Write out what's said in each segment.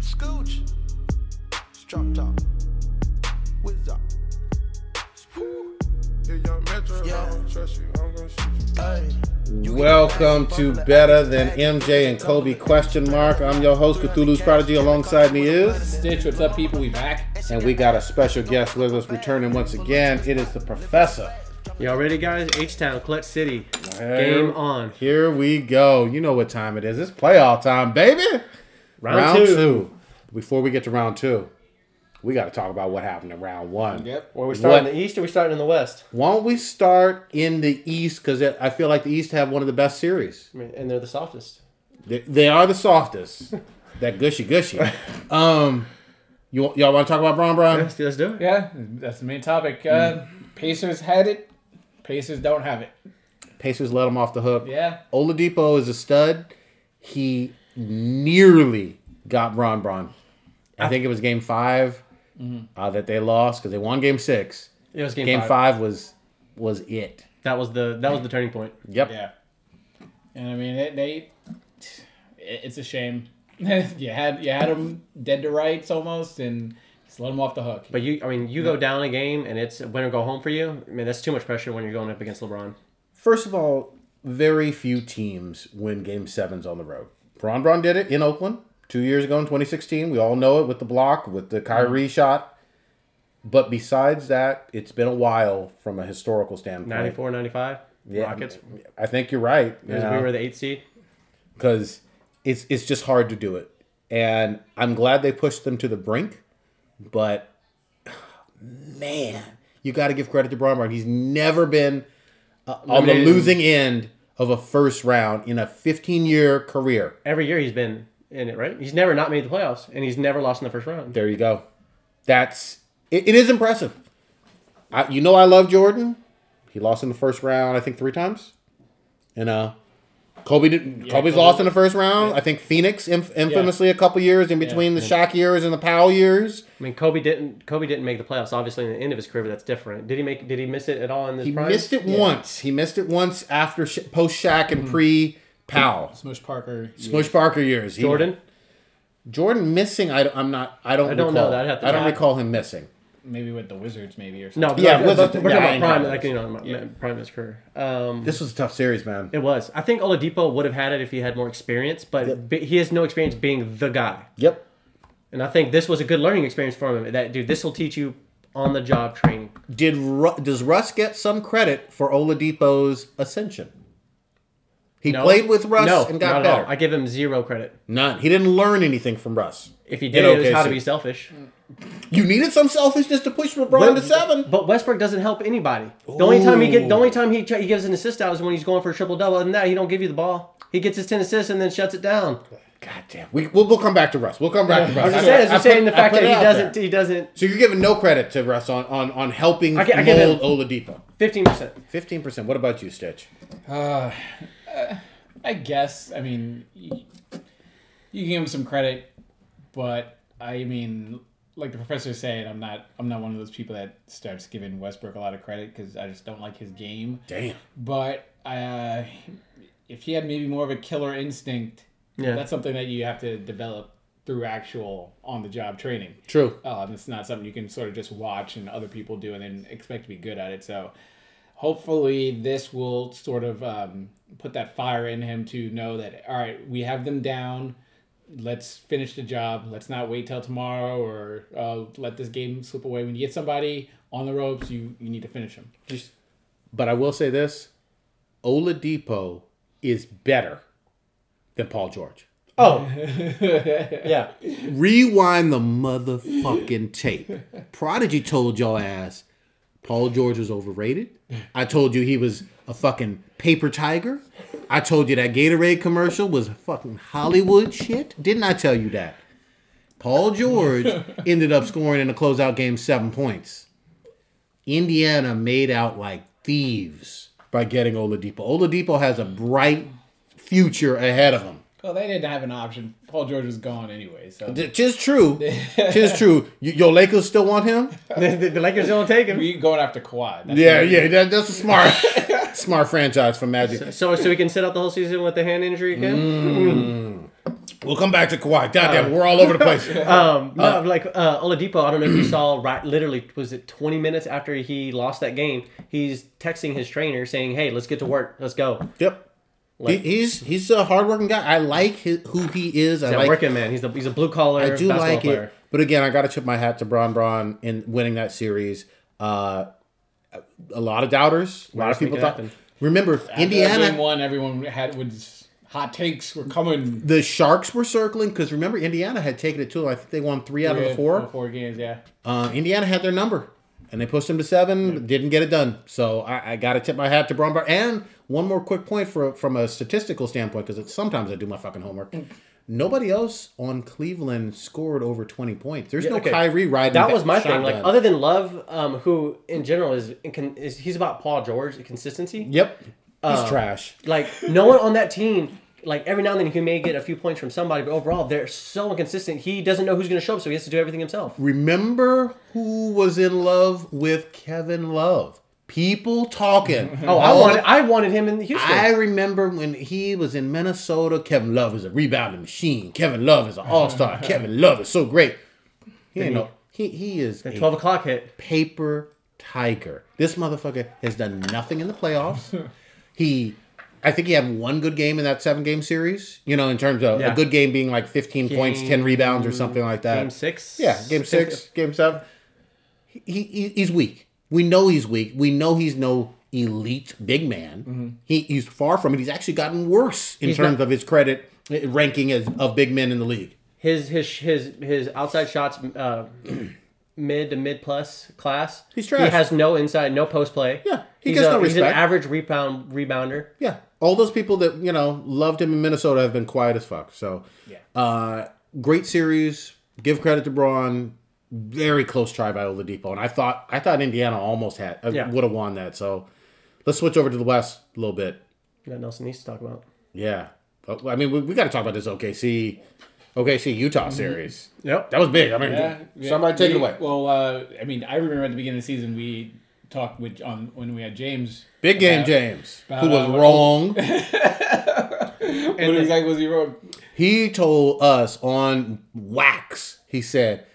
Scooch. Drop top. Wizard. Welcome to Better Than MJ and Kobe question mark. I'm your host, Cthulhu's Prodigy. Alongside me is, Stitch, what's up, people? We back. and we got a special guest with us returning once again. It is the professor. Y'all ready, guys? H Town, Clutch City. Hey. Game on. Here we go. You know what time it is. It's playoff time, baby. Round, two. Before we get to round two, we got to talk about what happened in round one. Yep. Were we starting What- in the East or are we starting in the West? Why don't we start in the East? Because I feel like the East have one of the best series. I mean, and they're the softest. They, they are the softest. that gushy gushy. Um, you y'all want to talk about Bron Bron? Let's, let's do it. Yeah, that's the main topic. Uh, Pacers had it. Pacers don't have it. Pacers let him off the hook. Yeah. Oladipo is a stud. He nearly got Bron Bron. I think it was game 5 uh, that they lost because they won game six. It was game, Game five. five was was it. That was the that was the turning point. Yep. Yeah. And I mean, it, they. it- It's a shame. you had you had them dead to rights almost, and just let them off the hook. But you, I mean, you go down a game and it's win or go home for you. I mean, that's too much pressure when you're going up against LeBron. First of all, very few teams win game sevens on the road. Bron Bron did it in Oakland two years ago in 2016. We all know it with the block, with the Kyrie mm-hmm. shot. But besides that, it's been a while from a historical standpoint. 94, 95. Yeah, Rockets. I think you're right. Because we were the eighth seed. because it's it's just hard to do it. And I'm glad they pushed them to the brink, but man, you got to give credit to Bron Bron. He's never been uh, on the losing end of a first round in a 15 year career. Every year he's been in it, right? He's never not made the playoffs, and he's never lost in the first round. There you go. That's it, it is impressive. I, you know I love Jordan. He lost in the first round, I think three times. And uh Kobe did Kobe's Kobe- lost in the first round. I think Phoenix inf- infamously a couple years in between the Shaq years and the Powell years. I mean, Kobe didn't. Kobe didn't make the playoffs. Obviously, in the end of his career, but that's different. Did he make? Did he miss it at all in this? He prime? missed it once. He missed it once after sh- post Shaq Mm-hmm. and pre Powell. Smush Parker. Smush Parker years. He- Jordan. Jordan missing. I, am not. I don't. I don't recall. know. I'd have to I don't recall him missing. Maybe with the Wizards, maybe or something. No, yeah, was but, it- we're yeah, talking ain't about prime, like this. you know, Yeah. prime of his career. Um, This was a tough series, man. it was. I think Oladipo would have had it if he had more experience, but bi- he has no experience being the guy. Yep. And I think this was a good learning experience for him. That dude, this will teach you on the job training. Did Ru- does Russ get some credit for Oladipo's ascension? He No. played with Russ no, and got not at better. all. I give him zero credit. None. He didn't learn anything from Russ. If he did, it was how to be selfish. You needed some selfishness to push LeBron to seven. But Westbrook doesn't help anybody. The only time he get, the only time he try- he gives an assist out is when he's going for a triple double. Other than that, he don't give you the ball. He gets his ten assists and then shuts it down. God damn. We, we'll, we'll come back to Russ. We'll come back to Russ. I'm just saying, I I'm just put- the fact that he doesn't, there. he doesn't. So you're giving no credit to Russ on, on, on helping I I mold Oladipo. Fifteen percent. Fifteen percent. What about you, Stitch? Uh, uh, I guess. I mean, you, you give him some credit, but I mean, like the professor saying, I'm not. I'm not one of those people that starts giving Westbrook a lot of credit because I just don't like his game. Damn. But uh, if he had maybe more of a killer instinct, Yeah. that's something that you have to develop through actual on-the-job training. True. Um, it's not something you can sort of just watch and other people do and then expect to be good at it. So hopefully this will sort of um, put that fire in him to know that all right, we have them down. Let's finish the job. Let's not wait till tomorrow or uh, let this game slip away. When you get somebody on the ropes, you you need to finish them. Just But I will say this Oladipo is better than Paul George. Oh, yeah. Rewind the motherfucking tape. Prodigy told y'all ass Paul George was overrated. I told you he was a fucking paper tiger. I told you that Gatorade commercial was fucking Hollywood shit. Didn't I tell you that? Paul George ended up scoring in the closeout game seven points. Indiana made out like thieves by getting Oladipo. Oladipo has a bright future ahead of him. well, they didn't have an option. Paul George was gone anyway, so Tis true. Tis true. You, your Lakers still want him? the, the, the Lakers don't take him. we going after Kawhi. That's Yeah, yeah. That, that's a smart, smart franchise for Magic. So, so we can sit out the whole season with the hand injury again. We'll come back to Kawhi. Goddamn, we're all over the place. Um, no, like uh, Oladipo. I don't know if you saw. Right, literally, was it 20 minutes after he lost that game? He's texting his trainer saying, "Hey, let's get to work. Let's go." yep. He, he's he's a hardworking guy. I like his, who he is. I He's a like working man. He's a he's a blue collar. I do basketball like player. it, but again, I got to tip my hat to Bron Bron in winning that series. Uh, a lot of doubters, a lot of Let us make people it thought. happen. Remember, After that Indiana, one, everyone had was hot takes were coming. the Sharks were circling because remember Indiana had taken it too. I think they won three out of the four. four games, yeah. Uh, Indiana had their number, and they pushed them to seven. Didn't get it done. So I, I got to tip my hat to Bron Bron. And one more quick point for from a statistical standpoint, because sometimes I do my fucking homework. Nobody else on Cleveland scored over twenty points. There's no okay. Kyrie riding. That was my thing. Like other than Love, um, who in general is, is he's about Paul George consistency. Yep. He's Uh, trash. Like no one on that team. Like every now and then he may get a few points from somebody, but overall they're so inconsistent. He doesn't know who's going to show up, so he has to do everything himself. Remember who was in love with Kevin Love? People talking. Oh, I wanted I wanted him in Houston. I remember when he was in Minnesota. Kevin Love is a rebounding machine. Kevin Love is an all star. Kevin Love is so great. He ain't no. He he is a Twelve o'clock hit. paper tiger. This motherfucker has done nothing in the playoffs. he, I think he had one good game in that seven game series. You know, in terms of Yeah. a good game being like fifteen points, ten rebounds, or something like that. Game six. Yeah, game six, game seven. He, he he's weak. We know he's weak. We know he's no elite big man. He he's far from it. He's actually gotten worse in He's terms not- of his credit uh, ranking as of big men in the league. His his his his outside shots, uh, mid to mid plus class. He's trash. He has no inside, no post play. Yeah, he he's gets a, no He's an average rebound rebounder. Yeah, all those people that you know loved him in Minnesota have been quiet as fuck. So, Yeah. uh, great series. Give credit to Bron. Very close try by Oladipo, and I thought I thought Indiana almost had uh, Yeah. would have won that. So, let's switch over to the West a little bit. That Nelson needs to talk about. Yeah. I mean, we, we got to talk about this OKC, OKC Utah series. Yep. That was big. I mean, Yeah, yeah. somebody take it away. Well, uh, I mean, I remember at the beginning of the season we talked with on when we had James. Big game, about- James, about, who was uh, wrong. What exactly was he wrong? he told us on wax. He said,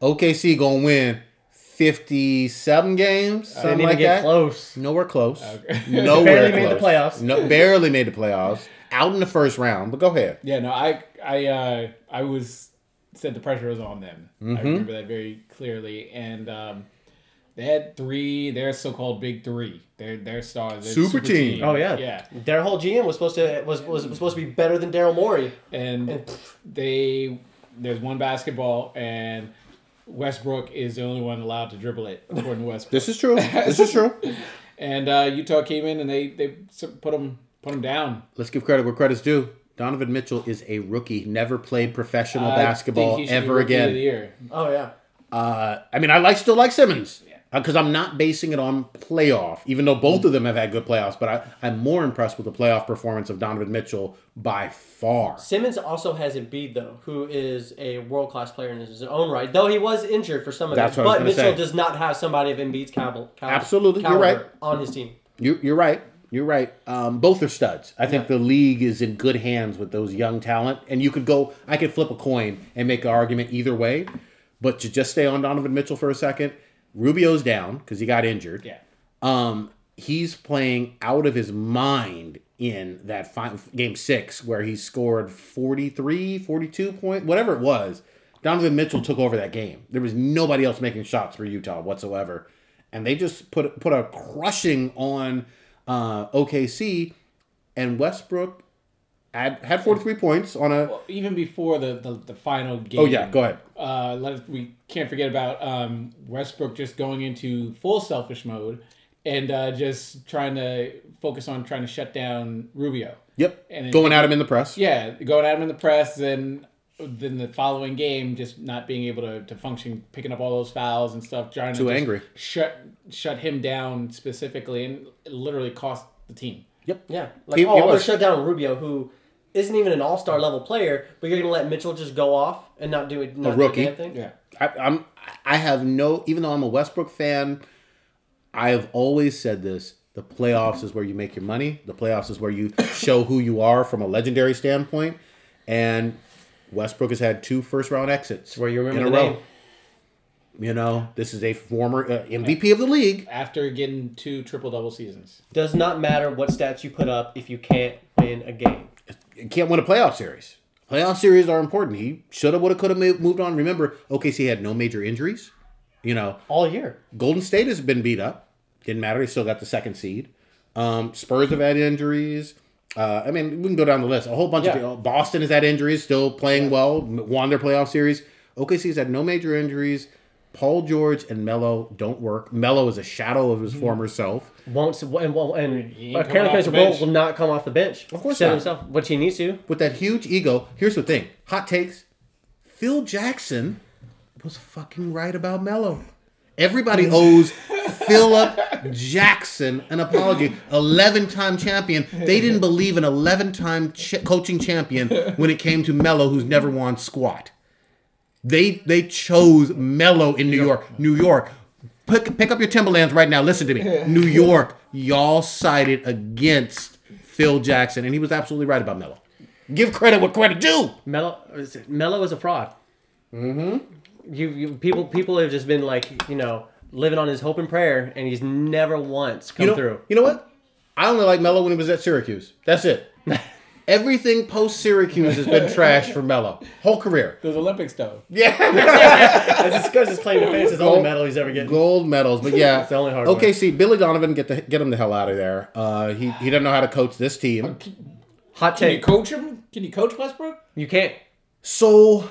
OKC gonna win fifty-seven games, Didn't something even like get that. close. Nowhere close. Okay. Nowhere Barely made the playoffs. No, barely made the playoffs. Out in the first round. But go ahead. Yeah, no, I, I, uh, I was said the pressure was on them. Mm-hmm. I remember that very clearly, and um, they had three. Their so-called big three. Their their stars. their Super team. Oh yeah. yeah. Their whole GM was supposed to was was, was supposed to be better than Daryl Morey. and they there's one basketball and Westbrook is the only one allowed to dribble it according to Westbrook. This is true. This is true. and uh, Utah came in and they they put him put him down. Let's give credit where credit's due. Donovan Mitchell is a rookie. Never played professional I basketball think he should be ever of again. the year. Oh yeah. Uh, I mean, I like still like Simmons because I'm not basing it on playoff, even though both of them have had good playoffs. But I, I'm more impressed with the playoff performance of Donovan Mitchell by far. Simmons also has Embiid though, who is a world class player in his own right. Though he was injured for some of That's it, was but Mitchell say. does not have somebody of Embiid's caliber. cal- Absolutely, you're right. on his team. You, you're right. You're right. Um, both are studs. I think Yeah. the league is in good hands with those young talent, and you could go. I could flip a coin and make an argument either way. But to just stay on Donovan Mitchell for a second, Rubio's down because he got injured. Yeah. Um, he's playing out of his mind in that fi- game six where he scored 43, 42 point, whatever it was. Donovan Mitchell took over that game. There was nobody else making shots for Utah whatsoever. And they just put put a crushing on uh, OKC and Westbrook had, had 43 points on a Well, even before the, the, the final game. Oh yeah, go ahead. Uh, let us, we can't forget about um, Westbrook just going into full selfish mode and uh, just trying to focus on trying to shut down Rubio. Yep. And then- Going at him in the press. Yeah, going at him in the press, and then the following game just not being able to, to function, picking up all those fouls and stuff, trying Too to just angry. shut shut him down specifically, and literally cost the team. Yep. Yeah, like He- oh, he I'm gonna shut down Rubio, who isn't even an All Star level player, but you're gonna let Mitchell just go off and not do it. Not do rookie. damn thing? Yeah, I, I'm I have no even though I'm a Westbrook fan, I have always said this. The playoffs is where you make your money. The playoffs is where you show who you are from a legendary standpoint. And Westbrook has had two first round exits. Where you remember in the a row. name. You know, this is a former uh, MVP of the league. After getting two triple double seasons. Does not matter what stats you put up if you can't win a game. Can't win a playoff series. Playoff series are important. He should have, would have, could have moved on. Remember, OKC had no major injuries. You know, All year. Golden State has been beat up. Didn't matter. He still got the second seed. Um, Spurs have had injuries. Uh, I mean, we can go down the list. A whole bunch of people. Boston has had injuries, still playing well, won their playoff series. OKC's had no major injuries. Paul George and Melo don't work. Melo is a shadow of his Mm-hmm. former self. Won't and won't, and He ain't coming apparently off the will, will not come off the bench. Of course Set not. himself, which he needs to. With that huge ego, here's the thing hot takes. Phil Jackson was fucking right about Melo. Everybody owes Philip Jackson an apology. 11 time champion. They didn't believe an 11 time ch- coaching champion when it came to Melo, who's never won squat. They they chose Melo in New York. New York. Pick, pick up your Timberlands right now. Listen to me. New York, y'all sided against Phil Jackson, and he was absolutely right about Melo. Give credit what credit due. Melo Melo is a fraud. Mm-hmm. You, you people people have just been like you know living on his hope and prayer, and he's never once come You know, through. you know what? I only like Melo when he was at Syracuse. That's it. Everything post Syracuse has been trash for Melo. Whole career. Those Olympics though. Yeah. That's just because his claim to fame is the only medal he's ever getting. Gold medals. But yeah. It's the only hard Okay, one. see, Billy Donovan, get the get him the hell out of there. Uh, he he doesn't know how to coach this team. Hot take. Can you take. coach him? Can you coach Westbrook? You can't. So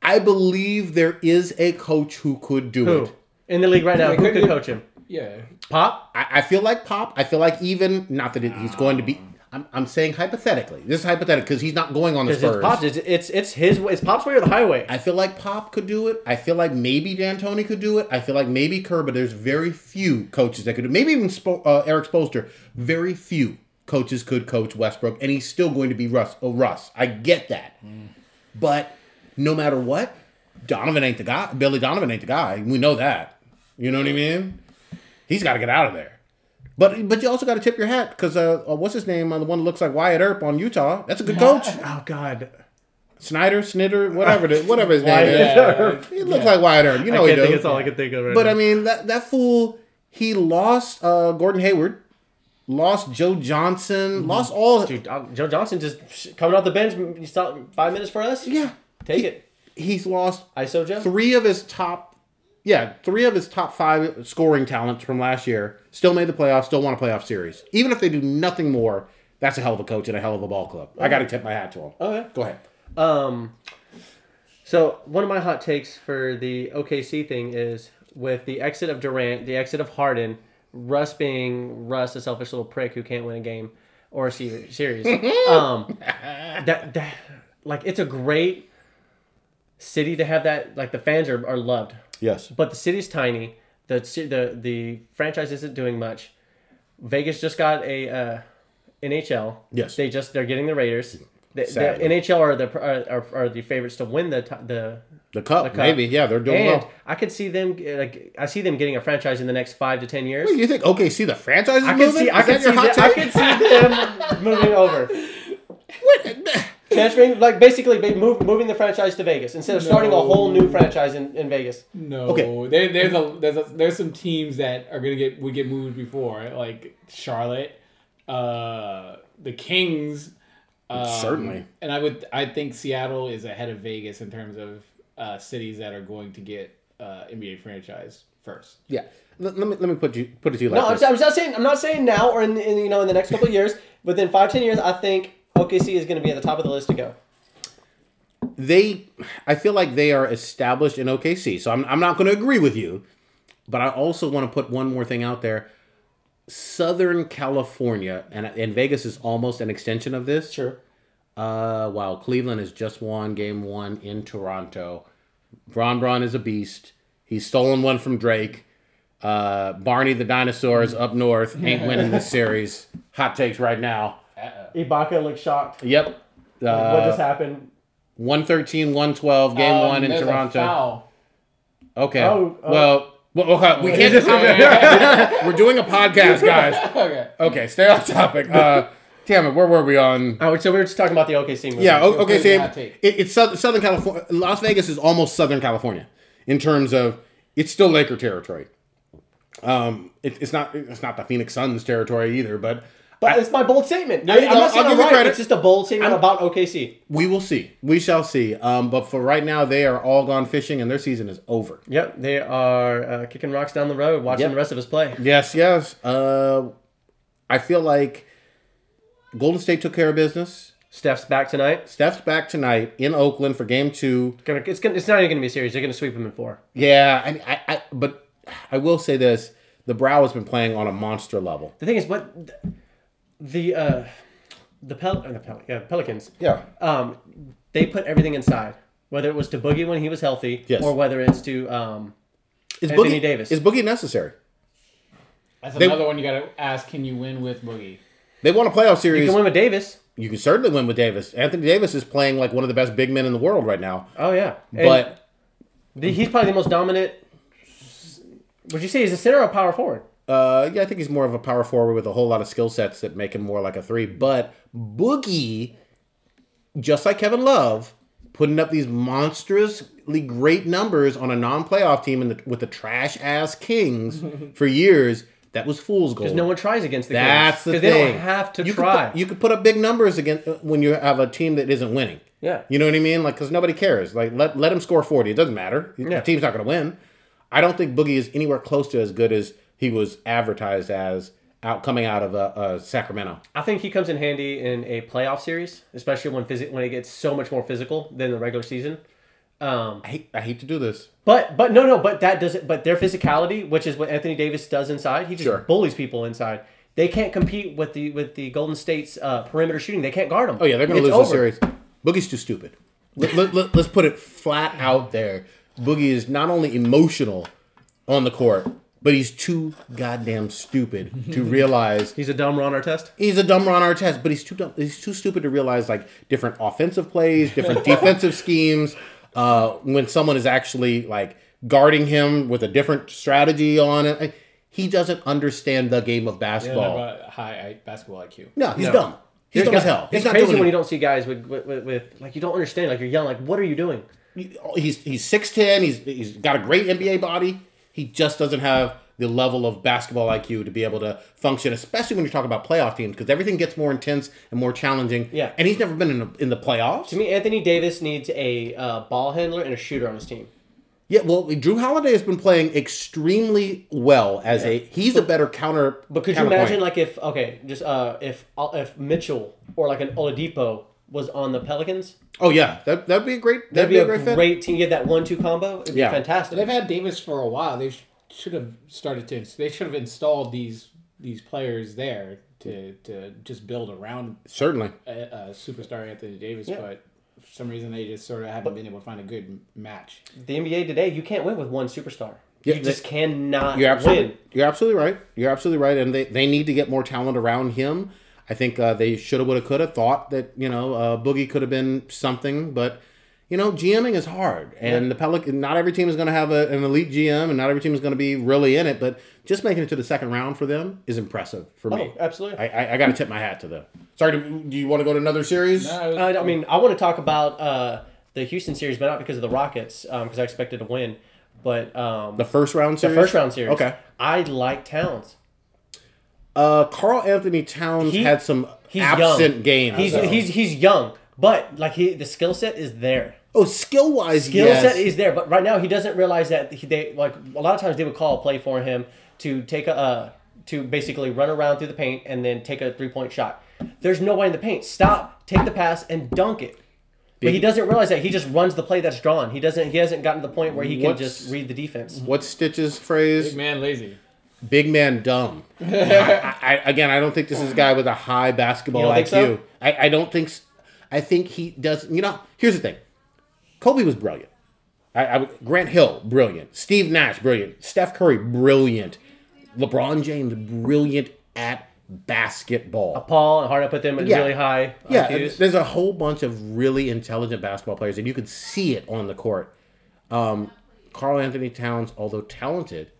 I believe there is a coach who could do Who it. in the league right now? Like, Who could could you- coach him? Yeah. Pop. I, I feel like Pop. I feel like even not that it, he's going to be. I'm, I'm saying hypothetically. This is hypothetical because he's not going on the Because it's Spurs. Pop's. It's, it's it's his. It's Pop's way or the highway. I feel like Pop could do it. I feel like maybe D'Antoni could do it. I feel like maybe Kerr, but there's very few coaches that could do. Maybe even Spo- uh, Erik Spoelstra. Very few coaches could coach Westbrook, and he's still going to be Russ. Oh, Russ. I get that, but no matter what, Donovan ain't the guy. Billy Donovan ain't the guy. We know that. You know what I mean? He's got to get out of there. But but you also got to tip your hat because uh, uh, what's his name? on the one that looks like Wyatt Earp on Utah. That's a good coach. oh God. Snyder, Snitter, whatever the, whatever his name Wyatt is. Earp. He looks like Wyatt Earp. You know I he can't think. does. It's all I can think of. Right But now. I mean that that fool, he lost uh, Gordon Hayward, lost Joe Johnson, lost all. Dude, uh, Joe Johnson just sh- coming off the bench. You stop five minutes for us. Yeah, Take it. he's lost ISO Joe. three of his top. Yeah, three of his top five scoring talents from last year still made the playoffs, still won a playoff series. Even if they do nothing more, that's a hell of a coach and a hell of a ball club. I got to tip my hat to him. Okay. Go ahead. Um, so one of my hot takes for the OKC thing is with the exit of Durant, the exit of Harden, Russ being Russ, a selfish little prick who can't win a game or a series. um, that that like it's a great city to have that. Like the fans are, are loved, Yes. but the city's tiny. The the the franchise isn't doing much. Vegas just got a uh, NHL. Yes. They just they're getting the Raiders. The, the NHL are the are, are, the favorites to win the the The cup, the cup. maybe. Yeah, they're doing and well. I could see them like I see them getting a franchise in the next five to ten years. You think OKC the franchise is I moving? see I could see them, I could see them moving over. Transferring like basically move, moving the franchise to Vegas instead of starting a whole new franchise in, in Vegas. No. Okay. There, there's a there's a there's some teams that are gonna get would get moved before like Charlotte, uh, the Kings. Um, Certainly. And I would I think Seattle is ahead of Vegas in terms of uh, cities that are going to get uh, NBA franchise first. Yeah. Let, let me let me put you put it to you like No, I'm. I'm not saying I'm not saying now or in, in you know in the next couple of years. Within five ten years, I think OKC is going to be at the top of the list to go. they I feel like they are established in OKC. So I'm I'm not going to agree with you, but I also want to put one more thing out there. Southern California and and Vegas is almost an extension of this. Sure. Uh, while Cleveland has just won game one in Toronto, Bron Bron is a beast. He's stolen one from Drake. Uh, Barney the dinosaur is up north. Ain't winning this series. Hot takes right now. Ibaka looked shocked. Yep. what Uh, just happened? 113, 112, game Um, one in there's a Toronto. foul. Okay. Oh, oh. Well, well, okay, we can't. just. we're doing a podcast, guys. Okay. Okay, stay on topic. Uh, Damn it, where were we on? Oh, so we were just talking about the OKC movie. Yeah, o- okay, crazy Sam. It, it's Southern, Southern California. Las Vegas is almost Southern California in terms of it's still Laker territory. Um, it, it's not it's not the Phoenix Suns territory either, but But it's my bold statement. You I, am not saying I'll I'm give right. credit. It's just a bold statement about OKC. we will see. We shall see. Um, but for right now, they are all gone fishing, and their season is over. Yep, they are uh, kicking rocks down the road, watching Yep. the rest of us play. Yes, yes. Uh, I feel like Golden State took care of business. Steph's back tonight. Steph's back tonight in Oakland for Game Two. Gonna, it's, gonna, it's not even going to be a series. They're going to sweep them in four. Yeah, I, I, I, but I will say this: the Brow has been playing on a monster level. The thing is, what the uh, the Pel- uh, the Pel- yeah, Pelicans, Yeah, um, they put everything inside. Whether it was to Boogie when he was healthy, Yes. or whether it's to um, is Anthony Boogie Davis. Is Boogie necessary? That's They- another one you got to ask: Can you win with Boogie? They won a playoff series. you series. can win with Davis. you can certainly win with Davis. Anthony Davis is playing like one of the best big men in the world right now. Oh yeah, And But the, he's probably the most dominant. Would you say he's a center or a power forward? Uh, yeah, I think he's more of a power forward with a whole lot of skill sets that make him more like a three. But Boogie, just like Kevin Love, putting up these monstrously great numbers on a non-playoff team in the, with the trash ass Kings for years. That was fool's gold. Because no one tries against the That's the Kings. thing. they don't have to you try. Could put, you could put up big numbers against when you have a team that isn't winning. Yeah. You know what I mean? Like, because nobody cares. Like, let let him score forty. It doesn't matter. Yeah. The team's not going to win. I don't think Boogie is anywhere close to as good as he was advertised as out coming out of uh, uh, Sacramento. I think he comes in handy in a playoff series, especially when phys- when it gets so much more physical than the regular season. Um, I hate I hate to do this. but but no no but that doesn't but their physicality, which is what Anthony Davis does inside, he just Sure. bullies people inside. They can't compete with the with the Golden State's uh, perimeter shooting. They can't guard them. Oh yeah, they're going to It's lose over. the series. Boogie's too stupid. Let, let, let, us put it flat out there. Boogie is not only emotional on the court, but he's too goddamn stupid to realize He's a dumb Ron Artest. he's a dumb Ron Artest, but he's too dumb. He's too stupid to realize like different offensive plays, different defensive schemes. Uh, when someone is actually like guarding him with a different strategy on it, he doesn't understand the game of basketball. about high I- basketball IQ. no, he's No. dumb. He's dumb as hell. He's It's not crazy doing when it. you don't see guys with with, with with like you don't understand. Like you're young. Like what are you doing? he's he's six ten. He's he's got a great NBA body. He just doesn't have the level of basketball IQ to be able to function, especially when you're talking about playoff teams, because everything gets more intense and more challenging. Yeah. and he's never been in the, in the playoffs. To me, Anthony Davis needs a uh, ball handler and a shooter on his team. Yeah, well, Jrue Holiday has been playing extremely well as a. He's a better counter. But could you imagine, like, if okay, just uh, if uh, if Mitchell or like an Oladipo was on the Pelicans, Oh yeah, that that'd be a great. that'd That'd, be a great, great, fit. team. Get that one-two combo. It'd Yeah. be fantastic. They've had Davis for a while. They sh- should have started to. They should have installed these these players there to to just build around Certainly. a, a superstar Anthony Davis. Yeah. But for some reason, they just sort of haven't been able to find a good match. the NBA today, you can't win with one superstar. Yeah, you just cannot You're absolutely, win. you're absolutely right. You're absolutely right, and they, they need to get more talent around him. I think uh, they should have, would have, could have thought that you know uh, Boogie could have been something, but you know GMing is hard, and the Pelican. Not every team is going to have a, an elite GM, and not every team is going to be really in it. But just making it to the second round for them is impressive for me. Oh, absolutely. I, I, I got to tip my hat to them. Sorry, do, do you want to go to another series? No, Uh, I mean, I want to talk about uh, the Houston series, but not because of the Rockets, because I expected to win. But um, The first round the first round series. Okay. I like Towns. Uh, Karl Anthony Towns He- had some He's absent young. games. He's though. he's he's young, but like he the skill set is there. oh skill wise, skill yes. set is there, but right now he doesn't realize that he, they like a lot of times they would call a play for him to take a uh, to basically run around through the paint and then take a three point shot. There's nobody in the paint. Stop, take the pass, and dunk it. But he doesn't realize that he just runs the play that's drawn. He doesn't. He hasn't gotten to the point where he can What's- just read the defense. What's Stitch's phrase? big man lazy. Big man dumb. I, I, again, I don't think this is a guy with a high basketball IQ. so? I, I don't think. I think he does. You know, here's the thing. Kobe was brilliant. I, I Grant Hill, brilliant. Steve Nash, brilliant. Steph Curry, brilliant. LeBron James, brilliant at basketball. Paul and Harden put them at Yeah. really high. Yeah, IQs. there's a whole bunch of really intelligent basketball players, and you could see it on the court. Um, Karl Anthony Towns, although talented,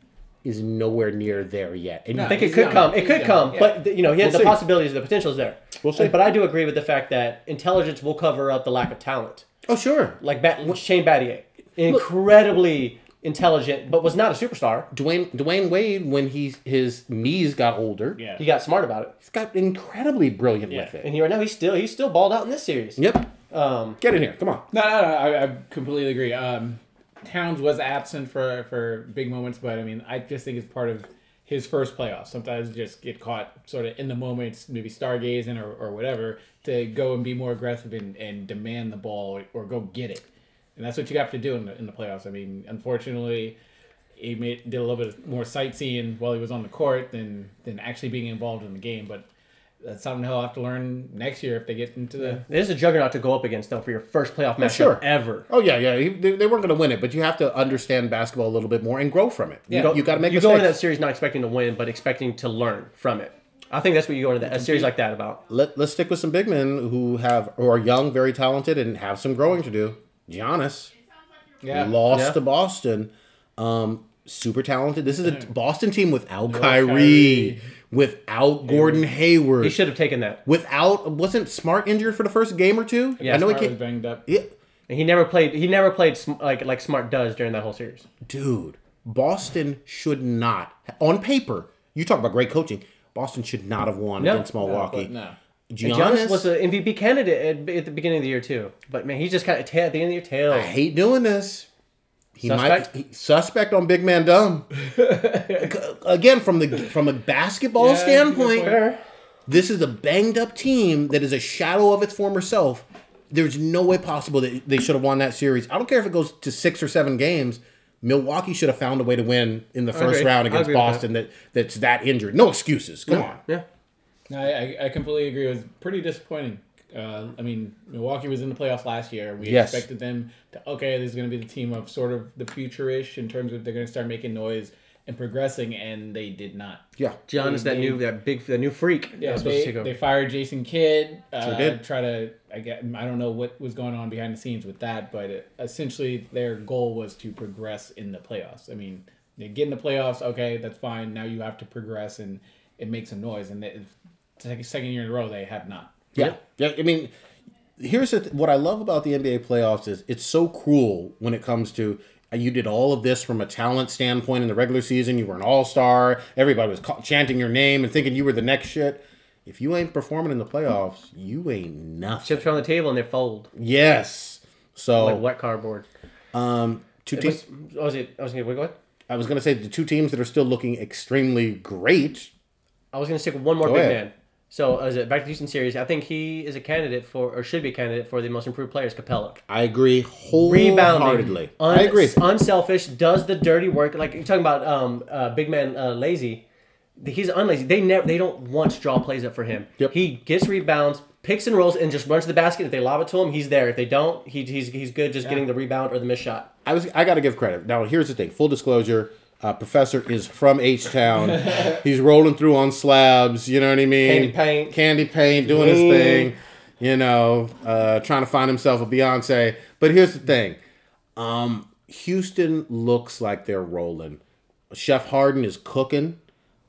is nowhere near there yet. And No. I think it could young. come. It could young, come, yeah. but th- you know, he has We'll the see. possibilities, the potential is there. We'll see. But I do agree with the fact that intelligence will cover up the lack of talent. oh sure, Like Bat- Shane Battier, incredibly intelligent, but was not a superstar. Dwyane Dwyane Wade when he his knees got older, Yeah. He got smart about it, he's got incredibly brilliant with it. and he right now he's still he's still balled out in this series. Yep, Um, get in here, come on. No, no, no. I, I completely agree. Um, Towns was absent for for big moments, but I mean, I just think it's part of his first playoffs. Sometimes just get caught sort of in the moments, maybe stargazing or, or whatever, to go and be more aggressive and, and demand the ball or, or go get it. And that's what you have to do in the, in the playoffs. I mean, unfortunately, he made, did a little bit more sightseeing while he was on the court than than actually being involved in the game. But that's something he'll have to learn next year if they get into the it is a juggernaut to go up against though for your first playoff match sure. ever. Oh yeah, yeah. He, they, they weren't going to win it, but you have to understand basketball a little bit more and grow from it. You Yeah. don't. You got to make You go into that series not expecting to win, but expecting to learn from it. I think that's what you go into that, a series like that about. Let, let's stick with some big men who have who are young, very talented, and have some growing to do. Giannis yeah. lost Yeah. to Boston. Um, super talented. This is a Boston team without Kyrie. Kyrie, without Gordon Hayward, He should have taken that. without wasn't Smart injured for the first game or two. Yeah, I know Smart he was can't. banged up. Yeah, And he never played. He never played like like Smart does during that whole series. dude, Boston should not on paper. You talk about great coaching. Boston should not have won No. against Milwaukee. No. Giannis, Giannis was an MVP candidate at, at the beginning of the year too. But man, he just kind of ta- at the end of the year tail. I hate doing this. He Suspect? might he, suspect on big man dumb. Again, from the from a basketball Yeah, standpoint, this is a banged up team that is a shadow of its former self. There's no way possible that they should have won that series. I don't care if it goes to six or seven games. Milwaukee should have found a way to win in the first round against Boston. That. that's that injured. No excuses. Come on. Yeah. No, I, I- I completely agree. It was pretty disappointing. Uh, I mean, Milwaukee was in the playoffs last year. We Yes. expected them to, okay, this is going to be the team of sort of the future-ish in terms of they're going to start making noise and progressing, and they did not. Yeah. Giannis, is that new that big that new freak. Yeah, was to they, they fired Jason Kidd. Uh, Sure did. Try to, I get, I don't know what was going on behind the scenes with that, but it, essentially their goal was to progress in the playoffs. I mean, they get in the playoffs, okay, that's fine. Now you have to progress and it makes some noise, and they, second second year in a row they have not. Yeah. Yeah. I mean, here's the th- what I love about the NBA playoffs is it's so cruel when it comes to uh, you did all of this from a talent standpoint in the regular season. You were an all star. Everybody was ca- chanting your name and thinking you were the next shit. If you ain't performing in the playoffs, you ain't nothing. Chips are on the table and they fold Yes. So like wet cardboard. um, two It teams. was, I was, I was gonna go ahead. I was gonna say the two teams that are still looking extremely great. I was gonna stick with one more Go big ahead. man. So as it back to the Houston series, I think he is a candidate for or should be a candidate for the most improved players, Capela. I agree wholeheartedly. un- I agree. Unselfish, does the dirty work. Like you're talking about, um, uh, big man uh, lazy. He's unlazy. They never. They don't once draw plays up for him. Yep. He gets rebounds, picks and rolls, and just runs to the basket. If they lob it to him, he's there. If they don't, he, he's he's good just getting the rebound or the missed shot. I was I got to give credit. Now here's the thing. Full disclosure. Uh, Professor is from H Town. He's rolling through on slabs. You know what I mean? Candy paint. Candy paint, doing his thing. You know, uh, trying to find himself a Beyonce. But here's the thing. Um, Houston looks like they're rolling. Chef Harden is cooking.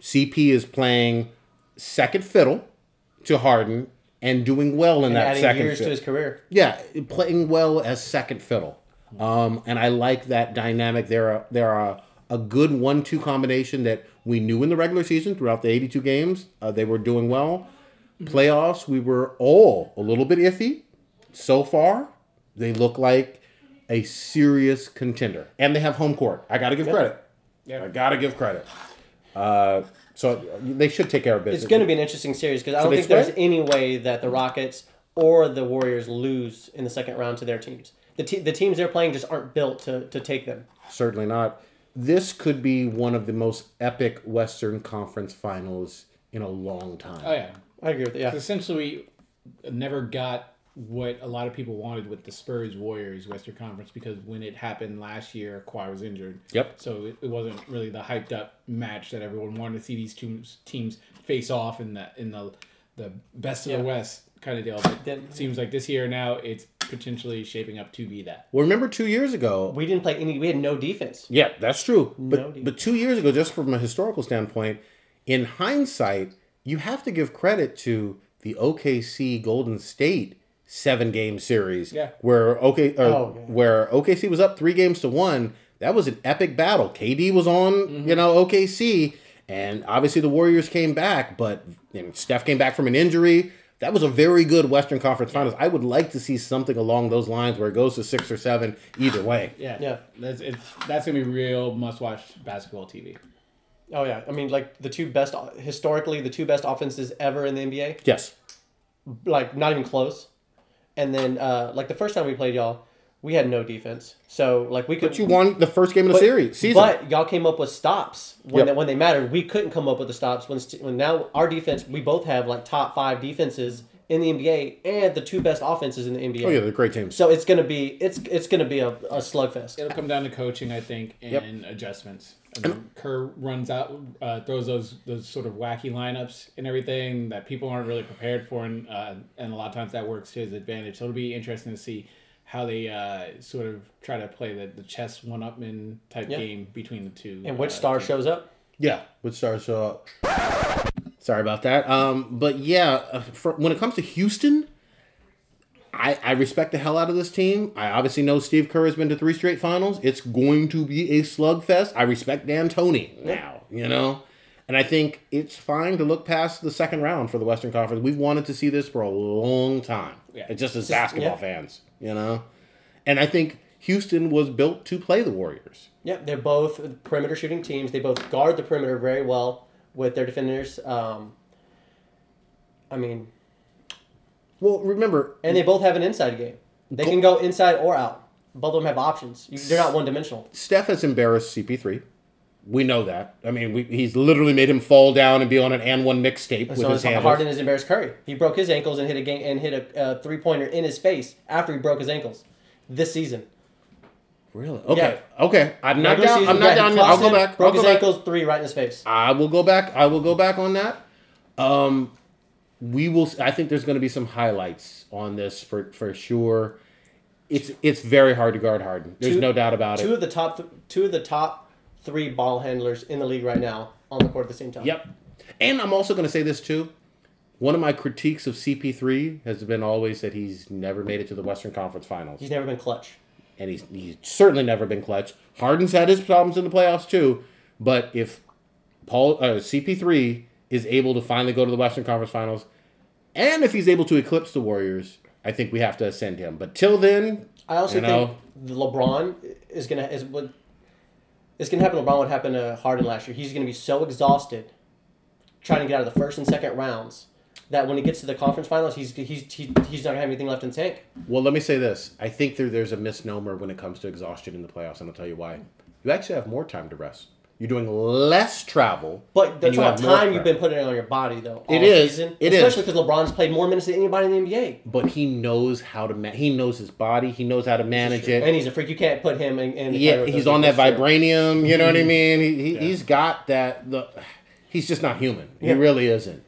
CP is playing second fiddle to Harden and doing well in And that adding second years to his career. Yeah, playing well as second fiddle. Um, and I like that dynamic. There are a, they're a, a good one-two combination that we knew in the regular season throughout the 82 games. Uh, they were doing well. Playoffs, we were all a little bit iffy. So far, they look like a serious contender, and they have home court. I got to give credit. Yeah. I got to give credit. Uh, so they should take care of business. It's going to be an interesting series because I don't think there's any way that the Rockets or the Warriors lose in the second round to their teams. The, te- the teams they're playing just aren't built to, to take them. Certainly not. This could be one of the most epic Western Conference finals in a long time. Oh yeah, I agree with that. Yeah. essentially we never got what a lot of people wanted with the Spurs Warriors Western Conference because when it happened last year, Kawhi was injured. Yep. So it, it wasn't really the hyped up match that everyone wanted to see these two teams face off in the in the the best of Yeah. the West kind of deal. But Then- it seems like this year now it's potentially shaping up to be that. Well, remember two years ago, We didn't play any. We had no defense. Yeah, that's true. But defense. but two years ago, just from a historical standpoint, in hindsight, you have to give credit to the OKC Golden State seven game series. Yeah. Where OK uh, Oh, yeah. where OKC was up three games to one. That was an epic battle. KD was on, Mm-hmm. you know, OKC, and obviously the Warriors came back, but you know, Steph came back from an injury. That was a very good Western Conference Finals. I would like to see something along those lines where it goes to six or seven either way. Yeah, Yeah. That's it's that's gonna be real must watch basketball TV. Oh yeah, I mean like the two best historically the two best offenses ever in the NBA, Yes. like not even close. And then uh, like the first time we played y'all, we had no defense, so like we could. But you won the first game of the series season. But y'all came up with stops when Yep. they, when they mattered. We couldn't come up with the stops when when now our defense we both have like top five defenses in the NBA and the two best offenses in the NBA. oh yeah, they're great teams. So it's gonna be it's it's gonna be a, a slugfest. It'll come down to coaching, I think, and adjustments. I mean, Kerr runs out, uh, throws those those sort of wacky lineups and everything that people aren't really prepared for, and uh, and a lot of times that works to his advantage. So it'll be interesting to see how they uh, sort of try to play the, the chess one upman type Yeah. game between the two. And which uh, star teams. shows up? Yeah, which stars show up. Sorry about that. Um, but yeah, uh, for, when it comes to Houston, I, I respect the hell out of this team. I obviously know Steve Kerr has been to three straight finals. It's going to be a slugfest. I respect D'Antoni now, you know? And I think it's fine to look past the second round for the Western Conference. We've wanted to see this for a long time. Yeah. It's just as Just- basketball yeah. fans, you know? And I think Houston was built to play the Warriors. Yep, they're both perimeter shooting teams. They both guard the perimeter very well with their defenders. Um, I mean, Well, remember, and they both have an inside game. They can go inside or out. Both of them have options. You, they're not one dimensional. Steph has embarrassed CP3. We know that. I mean, we, he's literally made him fall down and be on an and one mixtape with So his handles. Harden has embarrassed Curry. He broke his ankles and hit a game and hit a uh, three pointer in his face after he broke his ankles this season. Really? Okay. Okay. I'm not Regular down. season, I'm not yeah, down. I'll go back. I'll Broke go his back. ankles, three right in his face. I will go back. I will go back on that. Um, we will. I think there's going to be some highlights on this for for sure. It's it's very hard to guard Harden. There's Two- no doubt about Two it. of the top, th- two of the top three ball handlers in the league right now on the court at the same time. Yep. And I'm also going to say this too. One of my critiques of CP3 has been always that he's never made it to the Western Conference Finals. He's never been clutch. and he's, he's certainly never been clutch. Harden's had his problems in the playoffs too, but if Paul uh, CP3 is able to finally go to the Western Conference Finals, and if he's able to eclipse the Warriors, I think we have to ascend him. But till then, I also You know? think LeBron is gonna is what is gonna happen. to LeBron what happened to Harden last year. He's gonna be so exhausted trying to get out of the first and second rounds that when he gets to the conference finals, he's he's he, he's not gonna have anything left in the tank. well, let me say this: I think there, there's a misnomer when it comes to exhaustion in the playoffs, and I'll tell you why. You actually have more time to rest. You're doing less travel, But that's all have time you've been putting on your body though. It is. season. It is. Especially because LeBron's played more minutes than anybody in the NBA. But he knows how to. Ma- he knows his body. He knows how to manage it. And he's a freak. You can't put him in. in yeah, he's on that vibranium. You know what I mean? He, he he's got that. The he's just not human. He Yeah. really isn't.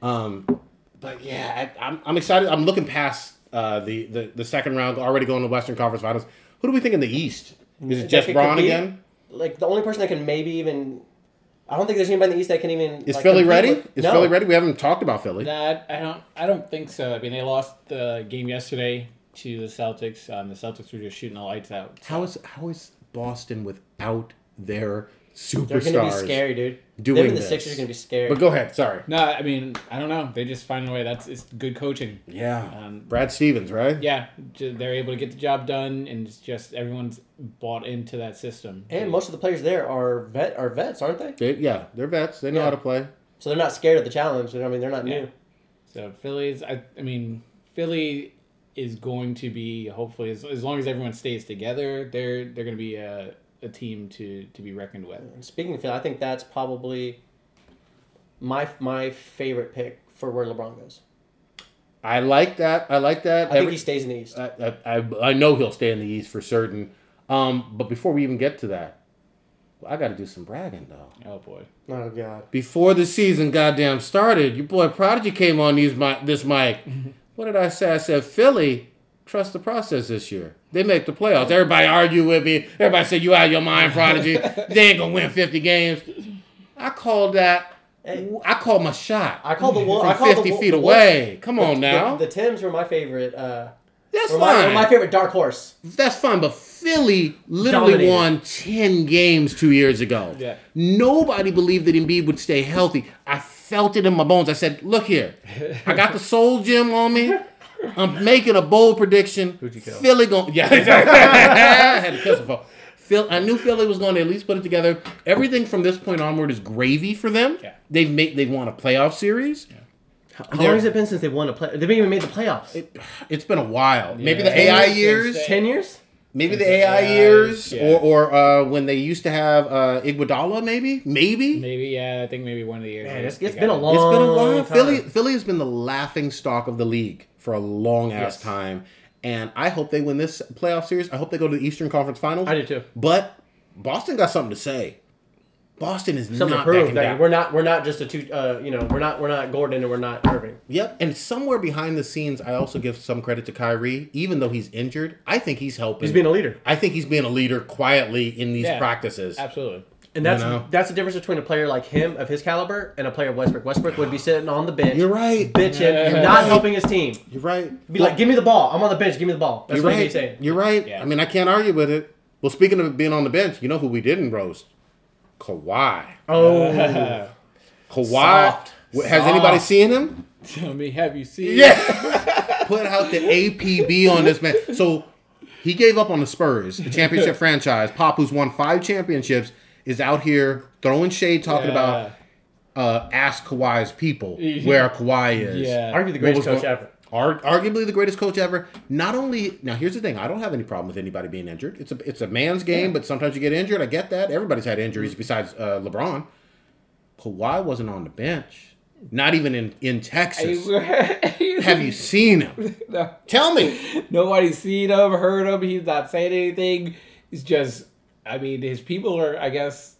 Um, but yeah, I, I'm I'm excited. I'm looking past uh, the, the the second round. Already going to Western Conference Finals. Who do we think in the East? Is it could Bron again? Like the only person that can maybe even. I don't think there's anybody in the East that can even. Is like, Philly ready? with- Is No. Philly ready? We haven't talked about Philly. That I don't I don't think so. I mean, they lost the game yesterday to the Celtics. Um, the Celtics were just shooting the lights out. How is how is Boston without their superstars? They're gonna be scary, dude. doing Them and the this. Sixers are gonna be scary. But go ahead. Sorry. No, I mean I don't know. They just find a way. That's it's good coaching. Yeah. Um, Brad Stevens, right? Yeah, they're able to get the job done, and it's just everyone's bought into that system. And most of the players there are vet are vets, aren't they? They, yeah, they're vets. They know Yeah. how to play. So they're not scared of the challenge. I mean, they're not Yeah. new. So Philly's, I, I mean, Philly is going to be hopefully as, as long as everyone stays together, they're they're going to be a, a team to to be reckoned with. Speaking of Philly, I think that's probably my my favorite pick for where LeBron goes. I like that. I like that. I think Every- he stays in the East. I, I, I- I know he'll stay in the East for certain. Um, but before we even get to that, I got to do some bragging though. Oh boy, oh God. Before the season goddamn started, your boy Prodigy came on these mi- this mic. what did I say? I said Philly trust the process this year. They make the playoffs. Everybody argue with me. Everybody say you out of your mind, prodigy. they ain't gonna win fifty games. I called that. I called my shot. I call the Wolf. from I call fifty the, feet the away. Come Wolf- on now. The, the Tims were my favorite. Uh, That's were my, fine. my favorite dark horse. That's fine, but Philly literally Dominated. won 10 games two years ago. Yeah. Nobody believed that Embiid would stay healthy. I felt it in my bones. I said, look here. I got the soul gem on me. I'm making a bold prediction. Who'd you kill? Philly going Yeah, exactly. I had to kill some folks. Phil, I knew Philly was going to at least put it together. Everything from this point onward is gravy for them. Yeah. They've made they've won a playoff series. How long has it been since they won a play? They haven't even made the playoffs. It, has been a while. Maybe Yeah. the AI Since years. they- Ten years. Maybe the Since the AI AI years, yeah. or or uh, when they used to have uh, Iguodala, maybe, maybe. Maybe yeah, I think maybe one of the years. Man, they- it's- they it's got been a long- It's been a while. Long Philly. Philly has been the laughing stock of the league for a long ass Yes. time, and I hope they win this playoff series. I hope they go to the Eastern Conference Finals. I do too. But Boston got something to say. Boston is Something not backing that down. we're not we're not just a two. Uh, you know, we're not we're not Gordon and we're not Irving. Yep, and somewhere behind the scenes, I also give some credit to Kyrie, even though he's injured. I think he's helping. He's being a leader, I think he's being a leader quietly in these Yeah. practices. Absolutely. And that's You know? that's the difference between a player like him of his caliber and a player of Westbrook. Westbrook would be sitting on the bench, You're right. bitching, Yeah. not helping his team. You're right. Be like, give me the ball. I'm on the bench. Give me the ball. That's You're what right. he's saying. You're right. Yeah. I mean, I can't argue with it. Well, speaking of being on the bench, you know who we didn't roast? Kawhi. Oh, Kawhi. Soft. Wh- Has anybody seen him? Tell me, have you seen? Yeah. Put out the APB on this man. So he gave up on the Spurs, the championship franchise. Pop, who's won five championships, is out here throwing shade, talking about uh, ask Kawhi's people where Kawhi is. Yeah. arguably the greatest coach going- ever. Ar- arguably the greatest coach ever. Not only now, here's the thing: I don't have any problem with anybody being injured. It's a it's a man's game, but sometimes you get injured. I get that. Everybody's had injuries besides uh, LeBron. Kawhi wasn't on the bench, not even in in Texas. have you seen him? No. Tell me. Nobody's seen him, heard him. He's not saying anything. He's just, I mean, his people are, I guess,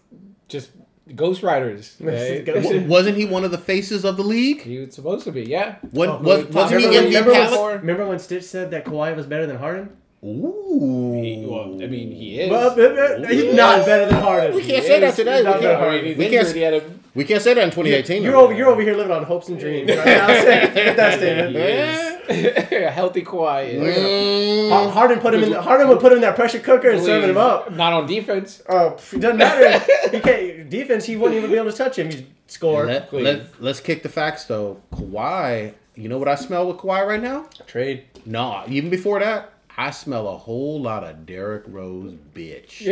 just ghostwriters. right? Ghost- W- wasn't he one of the faces of the league? he was supposed to be, yeah. What, Oh, was, top- wasn't he remember- MVP? remember Remember when- when, remember when Stitch said that Kawhi was better than Harden? Ooh. He, well, I mean, he is. Well, uh, uh, he's not better than Harden. We can't He say that today. He's We can't- better. I mean, he's we can't- He had a We can't say that in 2018. You're over. You're over here living on hopes and dreams. Right now. With that statement. a healthy Kawhi. Mm. Harden put him in. The, Harden would put him in that pressure cooker and serving him up. Not on defense. Oh, it doesn't matter. he can't defense. He wouldn't even be able to touch him. He'd score. Let, let, let's kick the facts though. Kawhi, you know what I smell with Kawhi right now? Trade. No, even before that, I smell a whole lot of Derrick Rose bitch.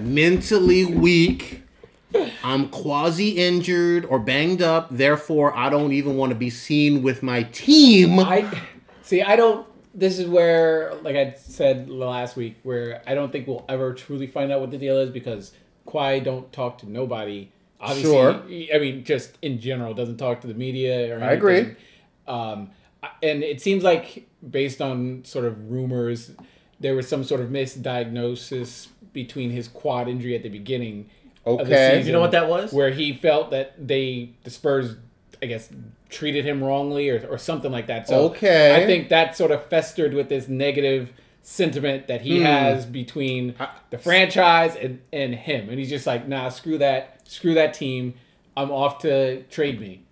Mentally weak. I'm quasi injured or banged up, therefore I don't even want to be seen with my team. I see. I don't. This is where, like I said last week, where I don't think we'll ever truly find out what the deal is because Kawhi don't talk to nobody. Obviously, Sure. I mean, just in general, doesn't talk to the media or. Anything. I agree. Um, and it seems like based on sort of rumors, there was some sort of misdiagnosis between his quad injury at the beginning. Of the Okay. season You know what that was? Where he felt that they, the Spurs, I guess, treated him wrongly or, or something like that. So Okay. I think that sort of festered with this negative sentiment that he hmm. has between the franchise and, and him. And he's just like, nah, screw that. Screw that team. I'm off to trade me.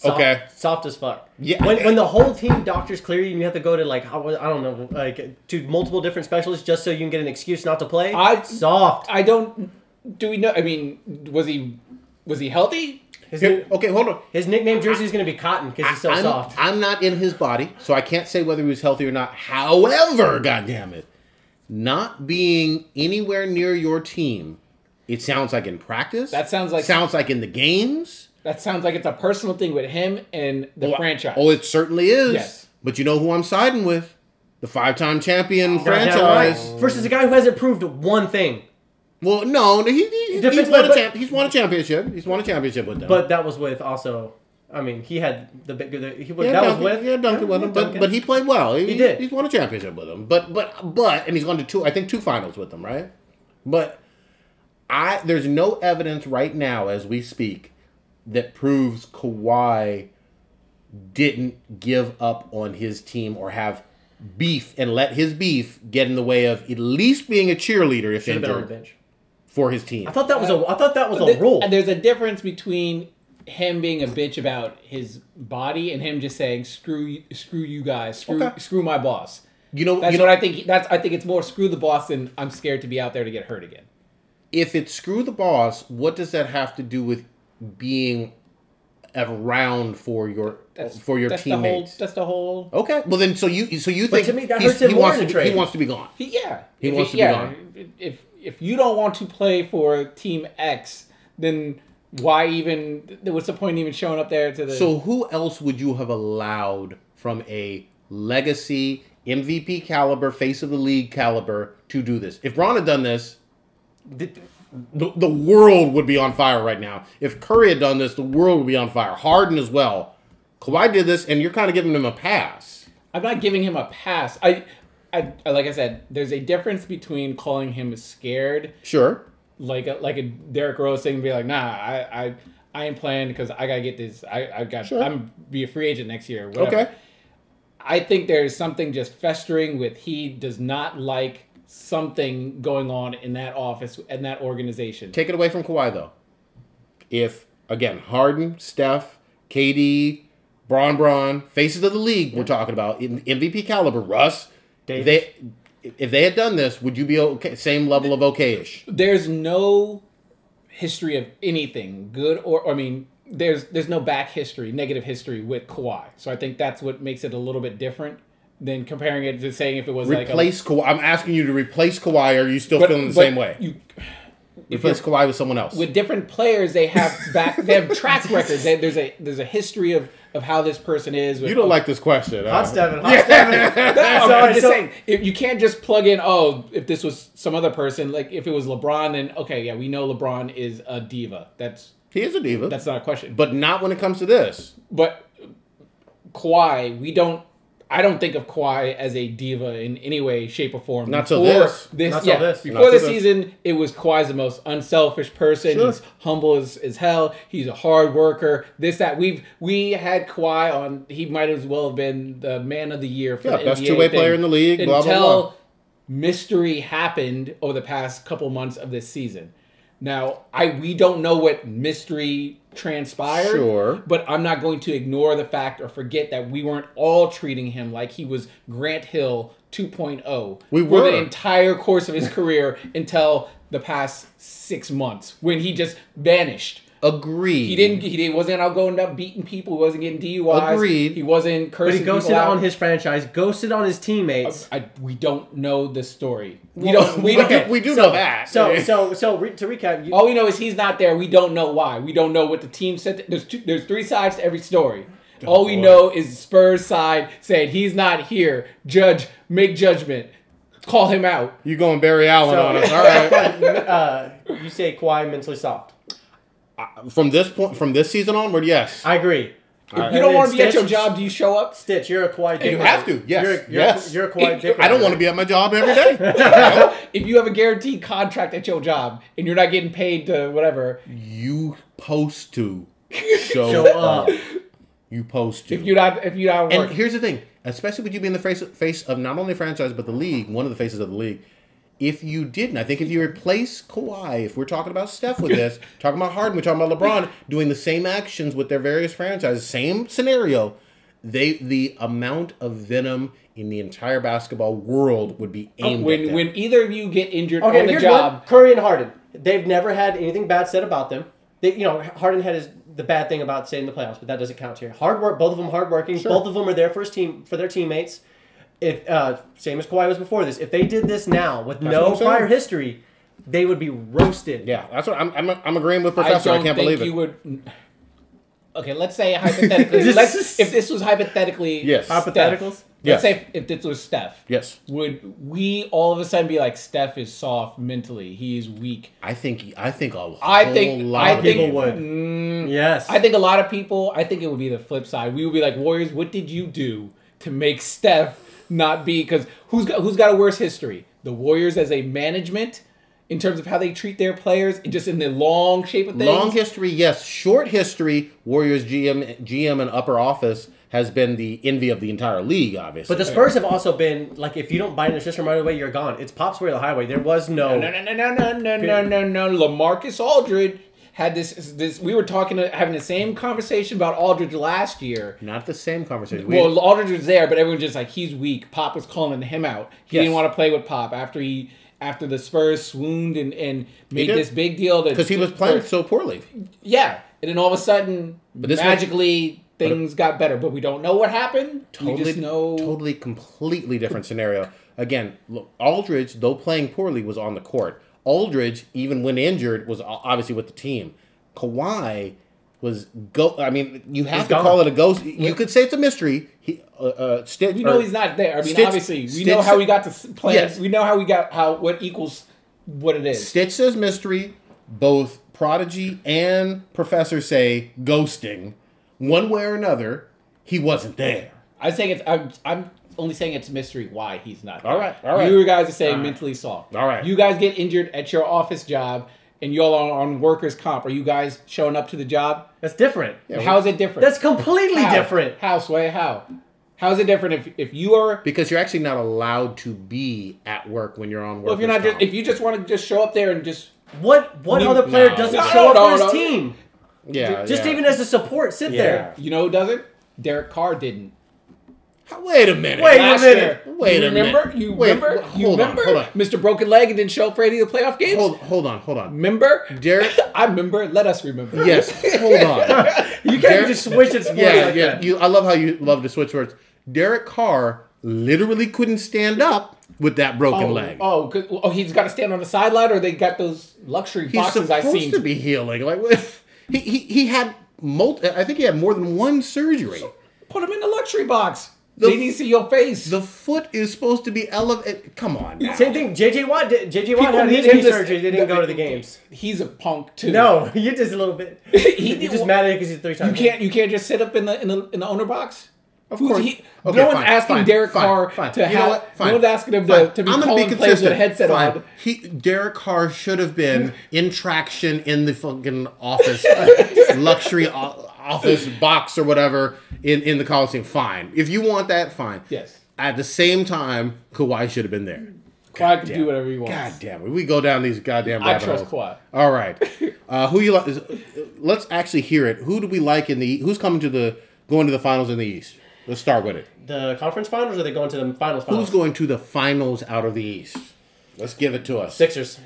Soft, Okay. Soft as fuck. Yeah. When, when the whole team doctors clear you and you have to go to like I don't know like to multiple different specialists just so you can get an excuse not to play. I- soft. I don't. Do we know? I mean, was he was he healthy? His, Here- okay, hold on. his nickname jersey is gonna be Cotton because he's so I'm, soft. I'm not in his body, so I can't say whether he was healthy or not. However, goddamn it, not being anywhere near your team, it sounds like in practice. That sounds like- sounds like in the games. That sounds like it's a personal thing with him and the oh, franchise. Oh, it certainly is. Yes. But you know who I'm siding with? The five-time champion Goddamn franchise. right. Versus a guy who hasn't proved one thing. Well, no, he, he, he's, Defense- won a champ, he's won a championship. He's won a championship with them. But that was with also. I mean, he had the big. The, he, yeah, that Duncan, was with. yeah, Duncan with him, but Duncan. but he played well. He, He did. He's won a championship with them. But but but and he's gone to two. I think two finals with them, right? But I there's no evidence right now as we speak that proves Kawhi didn't give up on his team or have beef and let his beef get in the way of at least being a cheerleader if Should have been on the injured bench. for his team. I thought that was a. I thought that was There- a rule. And there's a difference between him being a bitch about his body and him just saying screw you, screw you guys, screw Okay. screw my boss. You know, That's you know what I think. That's I think it's more screw the boss than I'm scared to be out there to get hurt again. if it's screw the boss, what does that have to do with being around for your That's for your that's The whole, teammates? that's the whole. okay, well then, so you so you think to me, that hurts him he more wants to be, he wants to be gone. He, yeah, He If wants to be gone. If if you don't want to play for Team X, then why even? What's the point in even showing up there to the? So who else would you have allowed from a legacy MVP caliber, face of the league caliber to do this? If Bron had done this, Did- the, the world would be on fire right now. If Curry had done this, the world would be on fire. Harden as well. Kawhi did this, and you're kind of giving him a pass. I'm not giving him a pass. I, I, like I said, there's a difference between calling him scared, Sure. like a, like a Derrick Rose thing, be like, nah, I, I, I ain't playing because I gotta get this. I, I got, Sure. I'm be a free agent next year. Whatever. Okay. I think there's something just festering with he does not like something going on in that office and that organization. Take it away from Kawhi though. If again, Harden, Steph, KD, Bron Bron, faces of the league, we're talking about in MVP caliber. Russ, if Davis. they if they had done this, would you be okay? Same level of okayish? there's no history of anything good or I mean there's there's no back history, negative history with Kawhi. So I think that's what makes it a little bit different than comparing it to saying if it was like Replace Kawhi. I'm asking you to replace Kawhi. Or are you still like a feeling the same way? You, replace Kawhi with someone else. with different players, they have back they have track records. They, there's a there's a history of of how this person is. With, you don't like this question. Hot uh, Steven. Hot Steven. No, I'm just so- saying, if you can't just plug in. Oh, if this was some other person, like if it was LeBron, then okay, yeah, we know LeBron is a diva. That's He is a diva, that's not a question. But but not when it comes to this. but Kawhi, we don't. I don't think of Kawhi as a diva in any way, shape, or form. Not till Before this. Not till this. Before Not the this. season, it was Kawhi's the most unselfish person. Sure. He's humble as, as hell. He's a hard worker. This that we've we had Kawhi on. He might as well have been the man of the year for Yeah, the best two-way thing player in the league, blah, blah, until blah. mystery happened over the past couple months of this season. Now, I we don't know what mystery transpired. Sure. But I'm not going to ignore the fact or forget that we weren't all treating him like he was Grant Hill 2.0 We for were. the entire course of his career until the past six months when he just vanished. Agreed. He didn't. He didn't- wasn't out going up beating people. He wasn't getting DUIs. Agreed. He wasn't cursing. But he ghosted out. on his franchise, ghosted on his teammates. I, we don't know the story. We don't. We don't. Okay. we do so, know that. So, so, so re- to recap, you, All we know is he's not there. We don't know why. We don't know what the team said. There's two, there's three sides to every story. All we boy. know is Spurs side said he's not here. Judge, make judgment. Call him out. You going Barry Allen so on us? All right. uh, you say Kawhi mentally soft. From this point, from this season onward, yes. I agree. If uh, you don't want to be at your job, do you show up? Stitch, you're a Kawhi. you have to. Yes. You're, you're, yes. You're a Kawhi. If- dick I don't want to be at my job every day. If you have a guaranteed contract at your job and you're not getting paid to whatever, you post to show, Show up. You post to. if you're not if you're not and working, here's the thing, especially with you being the face face of not only franchise but the league, one of the faces of the league. If you didn't, I think if you replace Kawhi, if we're talking about Steph with this, talking about Harden, we're talking about LeBron doing the same actions with their various franchises, same scenario, they the amount of venom in the entire basketball world would be oh, aimed at when them. when either of you get injured Okay, on the here's job, one. Curry and Harden. They've never had anything bad said about them. They, you know, Harden had his the bad thing about staying in the playoffs, but that doesn't count here. Hard work. Both of them hard hardworking. Both of them are there for his team for their teammates. If uh, same as Kawhi was before this, if they did this now with what no prior history, they would be roasted. yeah, that's what I'm. I'm, I'm agreeing with Professor. I, don't can't think believe you it. would. Okay, let's say hypothetically. let's, if this was hypothetically, Yes. Steph, Hypotheticals? Let's Yes. say if, if this was Steph, Yes, would we all of a sudden be like Steph is soft mentally? He's weak. I think. I think a I whole think lot I of think people would. Mm, Yes. I think a lot of people. I think it would be the flip side. We would be like Warriors. What did you do to make Steph not be? Because who's got, who's got a worse history? The Warriors as a management in terms of how they treat their players, just in the long shape of things. Long history, yes. Short history, Warriors GM, GM and upper office has been the envy of the entire league, obviously. But the Spurs have also been like, if you don't buy in the system right away, you're gone. It's Pop's way or the highway. There was no. No, no, no, no, no, no, no, no, no. LaMarcus Aldridge had this. This we were talking, having the same conversation about Aldridge last year. not the same conversation. We- Well, Aldridge was there, but everyone just like he's weak. Pop was calling him out. He Yes. didn't want to play with Pop after he after the Spurs swooned and, and made this big deal that because he was playing so poorly. Yeah, and then all of a sudden, this was- magically things got better, but we don't know what happened. Totally, just know. totally, completely different scenario. Again, look, Aldridge, though playing poorly, was on the court. Aldridge, even when injured, was obviously with the team. Kawhi was go. I mean, you have He's to gone. call it a ghost. You could say it's a mystery. He, uh, uh, Stitch, We know he's not there. I mean, Stitch- obviously, we Stitch- know how we got to play. Yes. We know how we got how what equals what it is. Stitch says mystery. Both Prodigy and Professor say ghosting. One way or another, he wasn't there. I think it's. I'm, I'm only saying it's a mystery why he's not. All there. right, all right. You guys are saying mentally soft. All right. You guys get injured at your office job, and y'all are on workers' comp. Are you guys showing up to the job? That's different. How is it different? That's completely How? different. How, Sway? How? How is it different if if you are Because you're actually not allowed to be at work when you're on work. well, if you're not just if you just want to just show up there and just What what other player no. doesn't No, show up no, for his no. team? yeah, Just yeah. even as a support, sit Yeah. there. you know who doesn't? Derek Carr didn't. Wait a minute. Wait a minute. year. Wait you a remember? minute. You Wait, remember? wh- you hold on, remember? hold on. Mr. Broken Leg and didn't show up for any of the playoff games? Hold, hold on, hold on. Remember? Derek. I remember. Let us remember. Yes, hold on. You can't Derek- just switch it. Yeah, like yeah. You, I love how you love to switch words. Derek Carr literally couldn't stand up with that broken Oh, leg. oh, oh, he's got to stand on the sideline, or they got those luxury He's boxes supposed I seen. to be healing. Like he, he, he had multi, I think he had more than one surgery. Put him in the luxury box. The- they need to see your face. The foot is supposed to be elevated. Come on. now. Same thing. JJ Watt. Did, JJ Watt People had his knee surgery. They didn't go to the games. He's a punk too. No, you're just a little bit. He- You're just mad at it because he's three times. You can't. You can't just sit up in the in the in the owner box. Of course. He, Okay, no one's fine, asking fine, Derek fine, Carr fine. to You know have. what? Fine. No one's asking him Fine. to, to be I'm gonna calling be players with a consistent. headset Fine. on. He Derek Carr should have been in traction in the fucking office, luxury o- office box or whatever in in the Coliseum. Fine. If you want that, fine. Yes. At the same time, Kawhi should have been there. Kawhi can do whatever he wants. God damn it. We go down these goddamn I rabbit trust holes. Kawhi. All right. Uh, who you like? Let's actually hear it. Who do we like in the? Who's coming to the going to the finals in the East? Let's start with it. The conference finals, or are they going to the finals? finals? Who's going to the finals out of the East? Let's give it to us. Sixers.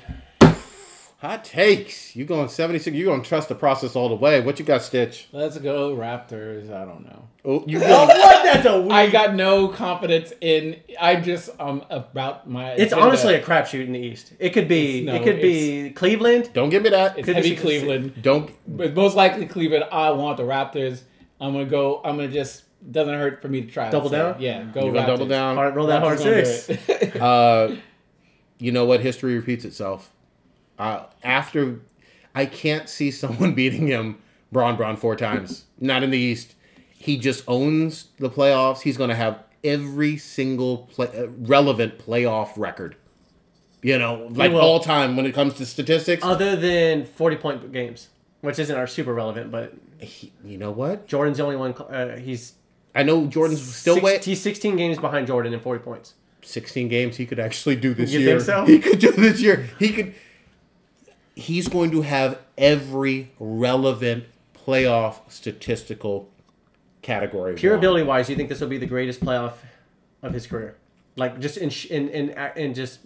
Hot takes. You going seventy six? You gonna trust the process all the way? What you got, Stitch? Let's go Raptors. I don't know. Oh, you Oh, going? what? That's a weird. I got no confidence in. I just um about my. It's agenda. honestly a crapshoot in the East. It could be. No, it could be Cleveland. Don't give me that. It's could be heavy six- Cleveland. Don't. But most likely Cleveland. I want the Raptors. I'm gonna go. I'm gonna just doesn't hurt for me to try. Double Say, down? Yeah, go. You Raptors. double down? Hard, roll that hard Raptors gonna do six. Uh, you know what? History repeats itself. Uh, after, I can't see someone beating him, Bron Bron, four times. Not in the East. He just owns the playoffs. He's going to have every single play, uh, relevant playoff record. You know, like all time when it comes to statistics. Other than forty point games, which isn't our super relevant, but He- you know what? Jordan's the only one. Uh, he's I know Jordan's still six, wait. He's sixteen games behind Jordan in forty points. 16 games he could actually do this You year. think so? He could do this year. He could he's going to have every relevant playoff statistical category. Pure won. ability wise, you think this will be the greatest playoff of his career? Like just in in in, in just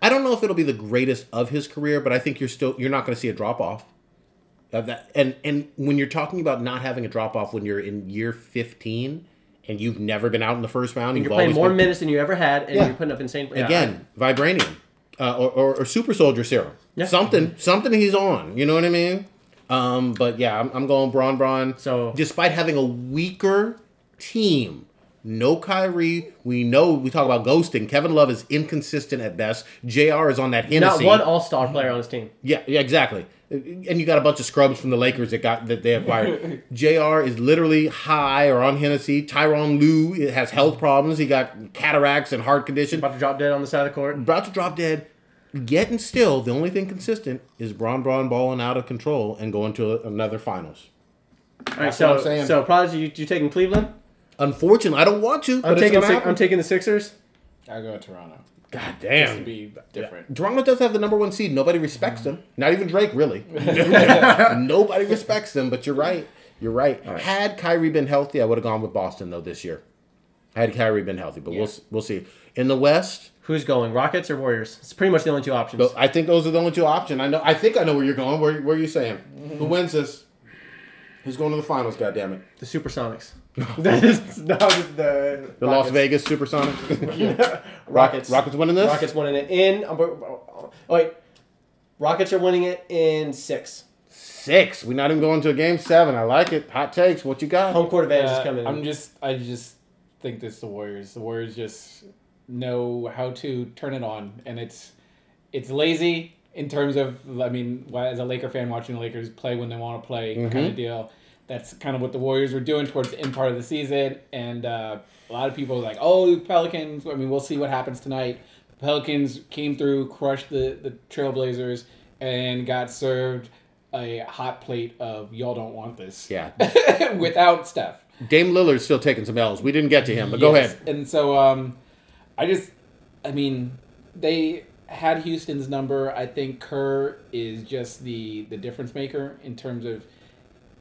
I don't know if it'll be the greatest of his career, but I think you're still you're not going to see a drop off. Of that and and when you're talking about not having a drop off when you're in year 15 and you've never been out in the first round, you're you've playing more been- minutes than you ever had, and Yeah. you're putting up insane. yeah, again vibranium uh, or, or, or super soldier serum Yeah. something something he's on you know what i mean um but yeah i'm, I'm going Bron Bron So- despite having a weaker team no Kyrie. We know we talk about ghosting. Kevin Love is inconsistent at best. J.R. is on that Hennessy. not one All Star player on his team. Yeah, yeah, exactly. And you got a bunch of scrubs from the Lakers that got that they acquired. J.R. is literally high or on Hennessy. Tyronn Lue has health problems. He got cataracts and heart condition About to drop dead on the side of the court. about to drop dead. Yet and still, the only thing consistent is Bron Bron balling out of control and going to another finals. All right, That's so what I'm saying. so Prodigy, you, you taking Cleveland? Unfortunately, I don't want to. I'm it's taking gonna Six- I'm taking the Sixers. I go to Toronto. God Just to damn. be different. Toronto does have the number one seed. Nobody respects mm-hmm. them. Not even Drake, really. Nobody respects them. But you're right. You're right. Had Kyrie been healthy, I would have gone with Boston though this year. Had Kyrie been healthy, but we'll we'll see. In the West, Who's going? Rockets or Warriors? It's pretty much the only two options. But I think those are the only two options. I know. I think I know where you're going. Where, where are you saying? Mm-hmm. Who wins this? Who's going to the finals? God damn it! The Supersonics. that is no the The Las Vegas Supersonics. Rockets. Rockets winning this. Rockets winning it in. Oh wait, Rockets are winning it in six. Six. We're not even going to a game seven. I like it. Hot takes. What you got? Home court advantage Uh, is coming. I'm just, I just think this the Warriors. The Warriors just know how to turn it on, and it's, it's lazy in terms of, I mean, as a Laker fan, watching the Lakers play when they want to play, kind of deal. That's kind of what the Warriors were doing towards the end part of the season, and uh, a lot of people were like, "Oh, Pelicans." I mean, we'll see what happens tonight. The Pelicans came through, crushed the the Trailblazers, and got served a hot plate of "Y'all don't want this." Yeah. without Steph. Dame Lillard's still taking some L's. We didn't get to him, but go ahead. And so, um, I just, I mean, they had Houston's number. I think Kerr is just the the difference maker in terms of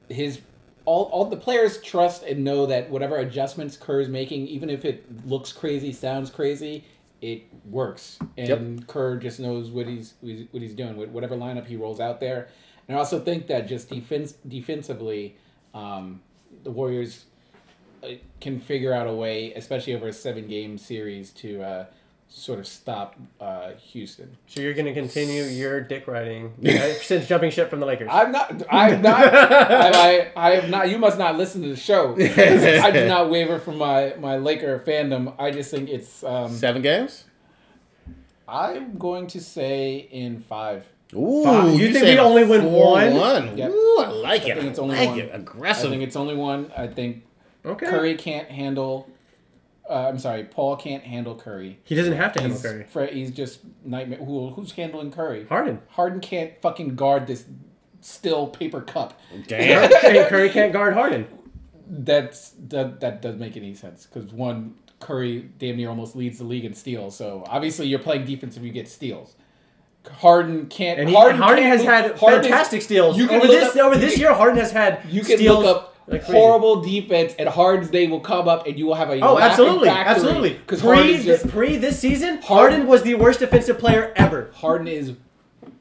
his. All, all the players trust and know that whatever adjustments Kerr is making, even if it looks crazy, sounds crazy, it works. And Kerr just knows what he's what he's doing with whatever lineup he rolls out there. And I also think that just defense defensively, um, the Warriors uh, can figure out a way, especially over a seven game series, to uh, sort of stop uh, Houston. so you're going to continue your dick riding uh, since jumping ship from the Lakers. I'm not. I'm not. I, I, I have not. You must not listen to the show. I do not waver from my my Laker fandom. I just think it's. Um, Seven games. I'm going to say in five. Ooh, Five. You think saying we only win one? One. Yep. Ooh, I like it. think it's I only like one. it. I think it's only one. I think okay. Curry can't handle. Uh, I'm sorry, Paul can't handle Curry. He doesn't have to handle He's, Curry. He's just nightmare. Who, who's handling Curry? Harden. Harden can't fucking guard this still paper cup. Damn. Curry, Curry can't guard Harden. That's that that doesn't make any sense because one Curry damn near almost leads the league in steals. So obviously you're playing defense if you get steals. Harden can't. And he, Harden, Harden, can't has had Harden is- fantastic steals. you can over this up- over this year, Harden has had You can steals look up like horrible defense, and Harden's day will come up, and you will have a Oh, absolutely, absolutely. Because Pre, just pre this season, Harden- Harden was the worst defensive player ever. Harden is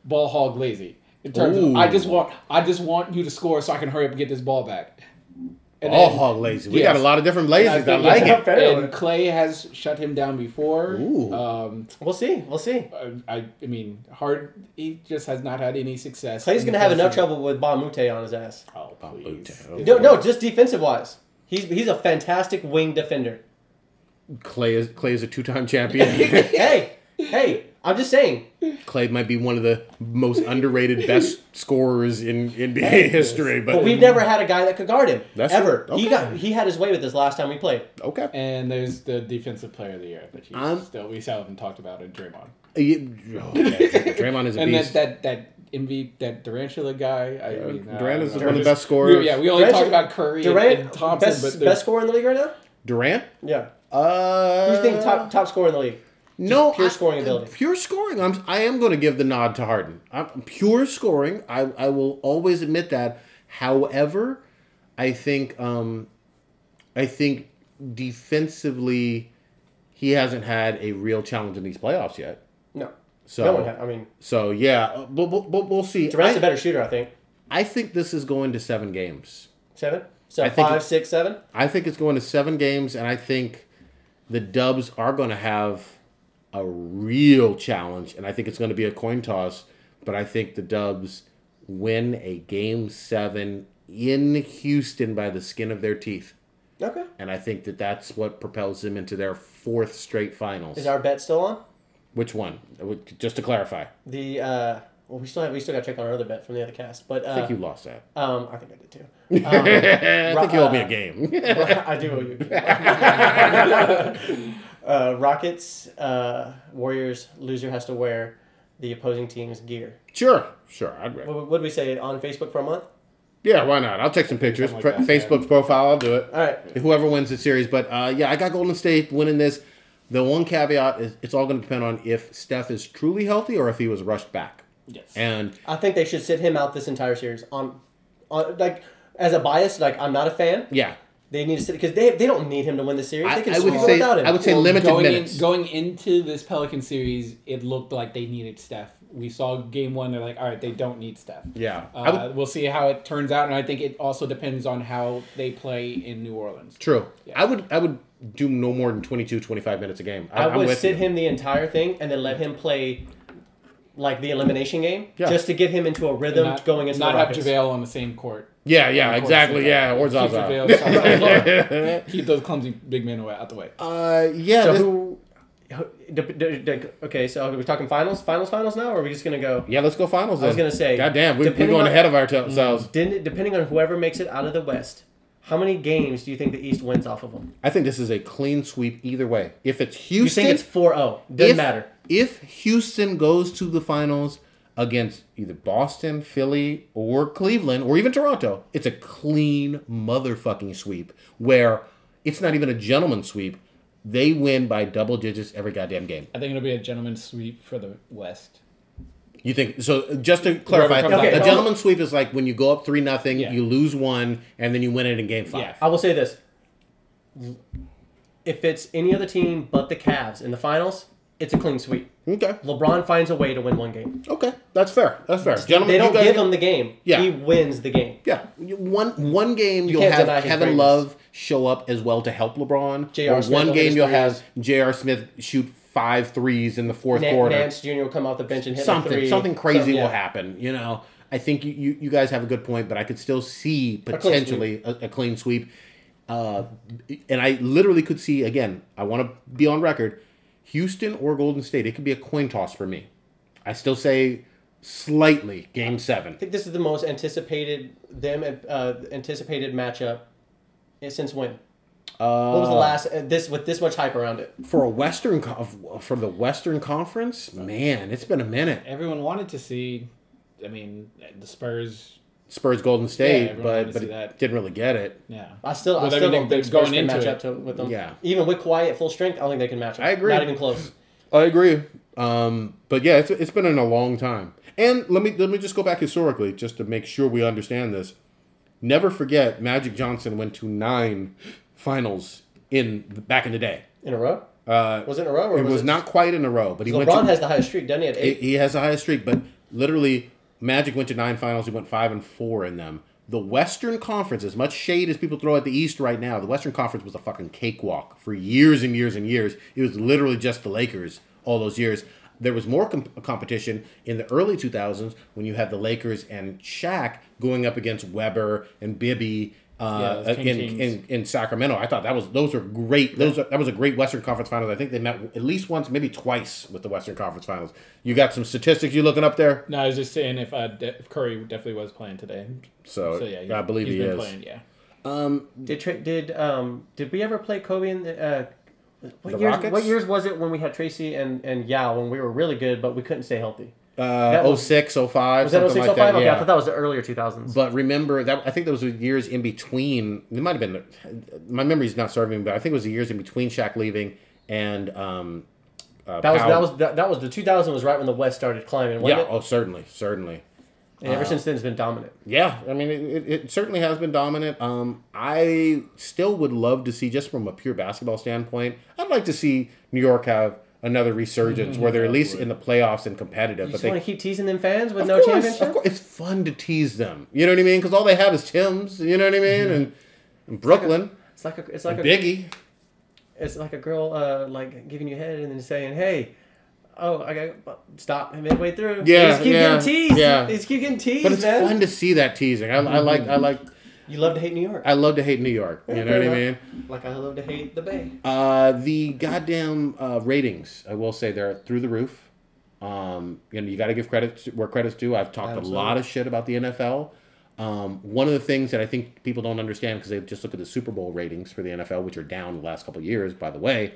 ball hog lazy. In terms Ooh. of, I just want, I just want you to score so I can hurry up and get this ball back. And All then- hog lazy. We yes. got a lot of different And lazies. I, think- like it. Fair. And Clay has shut him down before. Ooh. Um, We'll see. We'll see. I, I mean, hard. He just has not had any success. Clay's gonna have enough postseason. trouble with Mbah a Moute on his ass. Oh please. Oh, No, no, just defensive wise. He's he's a fantastic wing defender. Clay is Clay is a two time champion. hey, hey, I'm just saying. Clay might be one of the most underrated best scorers in NBA history. But, But we've never had a guy that could guard him That's ever. true. He got he had his way with this last time we played. okay. And there's the defensive player of the year that you I'm- still we still haven't talked about in Draymond. You- oh, yeah, Draymond is a And beast. that that that MV that Durantula guy. I mean, Durant is uh, one of the best scorers. we- yeah, we only Durant- talk about Curry Durant, and, Thompson, best but best there's- scorer in the league right now. Durant. Yeah. Uh, Who's the think top top scorer in the league? No pure I- scoring ability. Pure scoring. I'm. I am going to give the nod to Harden. I'm, pure scoring. I. I will always admit that. However, I think. Um, I think defensively, he hasn't had a real challenge in these playoffs yet. No. So. no one. Had, I mean, So yeah, uh, but, but, but we'll see. Durant's I, a better shooter. I think I think this is going to seven games. seven. So I five, it- six, seven. I think it's going to seven games, and I think the Dubs are going to have a real challenge, and I think it's going to be a coin toss. But I think the Dubs win a game seven in Houston by the skin of their teeth, Okay. and I think that that's what propels them into their fourth straight finals. Is our bet still on? Which one? Just to clarify, The uh, well, we still have we still got to check on our other bet from the other cast, but uh, I think you lost that. um, I think I did too. Um, I think you owe me a uh, game. I do owe you. uh, Rockets, uh, Warriors. Loser has to wear the opposing team's gear. sure, sure. I'd What what did we say on Facebook for a month? Yeah, why not? I'll take some pictures. Like that, yeah. Facebook's profile, I'll do it. All right. Whoever wins the series, but uh, yeah, I got Golden State winning this. The one caveat is it's all going to depend on if Steph is truly healthy or if he was rushed back. Yes. And I think they should sit him out this entire series on, on like as a bias. Like I'm not a fan. yeah, They need to sit because they they don't need him to win the series. I- they can I would sweep it say- without him. I would say Well, limited going minutes. In, going into this Pelican series, it looked like they needed Steph. We saw game one. They're like, all right, they don't need Steph. yeah. I Uh, would, we'll see how it turns out, and I think it also depends on how they play in New Orleans. true. I would I would do no more than 22, 25 minutes a game. I, I would sit you. him the entire thing and then let him play like the elimination game Yeah. just to get him into a rhythm Not, going into not the have Rockets. JaVale on the same court. Yeah, yeah, Of exactly. Yeah, or Keep Zaza. JaVale- Keep those clumsy big men away out the way. Uh, yeah. So this- who? who- d- d- d- Okay, so are we talking finals, finals, finals now, or are we just gonna go? yeah, let's go finals. I was gonna say, God damn, we, we're going on- ahead of ourselves. Didn't, depending on whoever makes it out of the West, how many games do you think the East wins off of them? I think this is a clean sweep either way. If it's Houston, You Houston, think it's 4-0? Doesn't if, matter. If Houston goes to the finals against either Boston, Philly, or Cleveland, or even Toronto, it's a clean motherfucking sweep where it's not even a gentleman's sweep. They win by double digits every goddamn game. I think it'll be a gentleman's sweep for the West. You think so? Just to clarify, out a first. gentleman's sweep is like when you go up three nothing, Yeah. you lose one, and then you win it in game five. Yeah. I will say this: if it's any other team but the Cavs in the finals, it's a clean sweep. Okay. LeBron finds a way to win one game. Okay. That's fair. That's fair. Gentlemen, they don't give him the game. Yeah. He wins the game. Yeah, one one game you will have Kevin. Love show up as well to help LeBron. J.R. One game you'll have J.R. Smith shoot five threes in the fourth Nan- quarter. Nance Jr. will come off the bench and hit something a something crazy So, yeah. will happen. You know, I think you, you you guys have a good point, but I could still see clean potentially a, a clean sweep. Uh, and I literally could see again. I want to be on record. Houston or Golden State. It could be a coin toss for me. I still say slightly game seven. I think this is the most anticipated them uh, anticipated matchup since when? Uh, What was the last uh, this with this much hype around it? for a Western co- from the Western Conference, man, it's been a minute. Everyone wanted to see. I mean, the Spurs. Spurs Golden State, everyone but but that. didn't really get it. Yeah. I still I still don't think that's Spurs going can match it. up to with them. Yeah. Even with Kawhi at full strength, I don't think they can match up. I agree. Not even close. I agree. Um, but yeah, it's, it's been in a long time. And let me let me just go back historically, just to make sure we understand this. Never forget, Magic Johnson went to nine finals in back in the day. In a row? Uh, Was it in a row or it was was it- not quite in a row, but he went. LeBron has the highest streak, doesn't he? At he, eight. he has the highest streak, but literally, Magic went to nine finals. He went five and four in them. The Western Conference, as much shade as people throw at the East right now, the Western Conference was a fucking cakewalk for years and years and years. It was literally just the Lakers all those years. There was more com- competition in the early 2000s when you had the Lakers and Shaq going up against Webber and Bibby uh, those in, in in Sacramento. I thought that was those are great. Those are, that was a great Western Conference Finals. I think they met at least once, maybe twice with the Western Conference Finals. You got some statistics you looking up there? No, I was just saying if uh, De- if Curry definitely was playing today. So, So yeah, I believe he's he been is. Playing, yeah. Did tra- did um did we ever play Kobe in the uh, what The years? Rockets? What years was it when we had Tracy and and Yao when we were really good but we couldn't stay healthy? Uh, was- 06, 05, Was that something 06, like 05? that. Okay, Yeah. I thought that was the earlier 2000s. But remember that I think those were years in between. It might have been. My memory's not serving me, but I think it was the years in between Shaq leaving and um. Uh, that was that was that, that was the 2000 was right when the West started climbing, yeah. it? Oh, certainly, certainly. And ever since then, it's been dominant. Yeah, I mean, it, it certainly has been dominant. Um, I still would love to see, just from a pure basketball standpoint, I'd like to see New York have another resurgence mm-hmm. where they're at least in the playoffs and competitive. You but just want to keep teasing them fans with no course, championship? of course, it's fun to tease them. You know what I mean? Because all they have is Tim's. You know what I mean? Mm-hmm. And, and Brooklyn, It's like a it's like a Biggie. it's like a girl uh like giving you head and then saying, "Hey, oh, I got stop midway through." Yeah, they just keep yeah, getting teased. yeah. they just keep getting teased, But it's man. fun to see that teasing. I, I like. I mm-hmm. like. You love to hate New York, I love to hate New York. You know what I mean? like I love to hate the Bay. Uh, the goddamn uh, ratings, I will say, they're through the roof. Um, you know, you got to give credit where credit's due. I've talked Absolutely. a lot of shit about the NFL. Um, one of the things that I think people don't understand because they just look at the Super Bowl ratings for the NFL, which are down the last couple of years, by the way.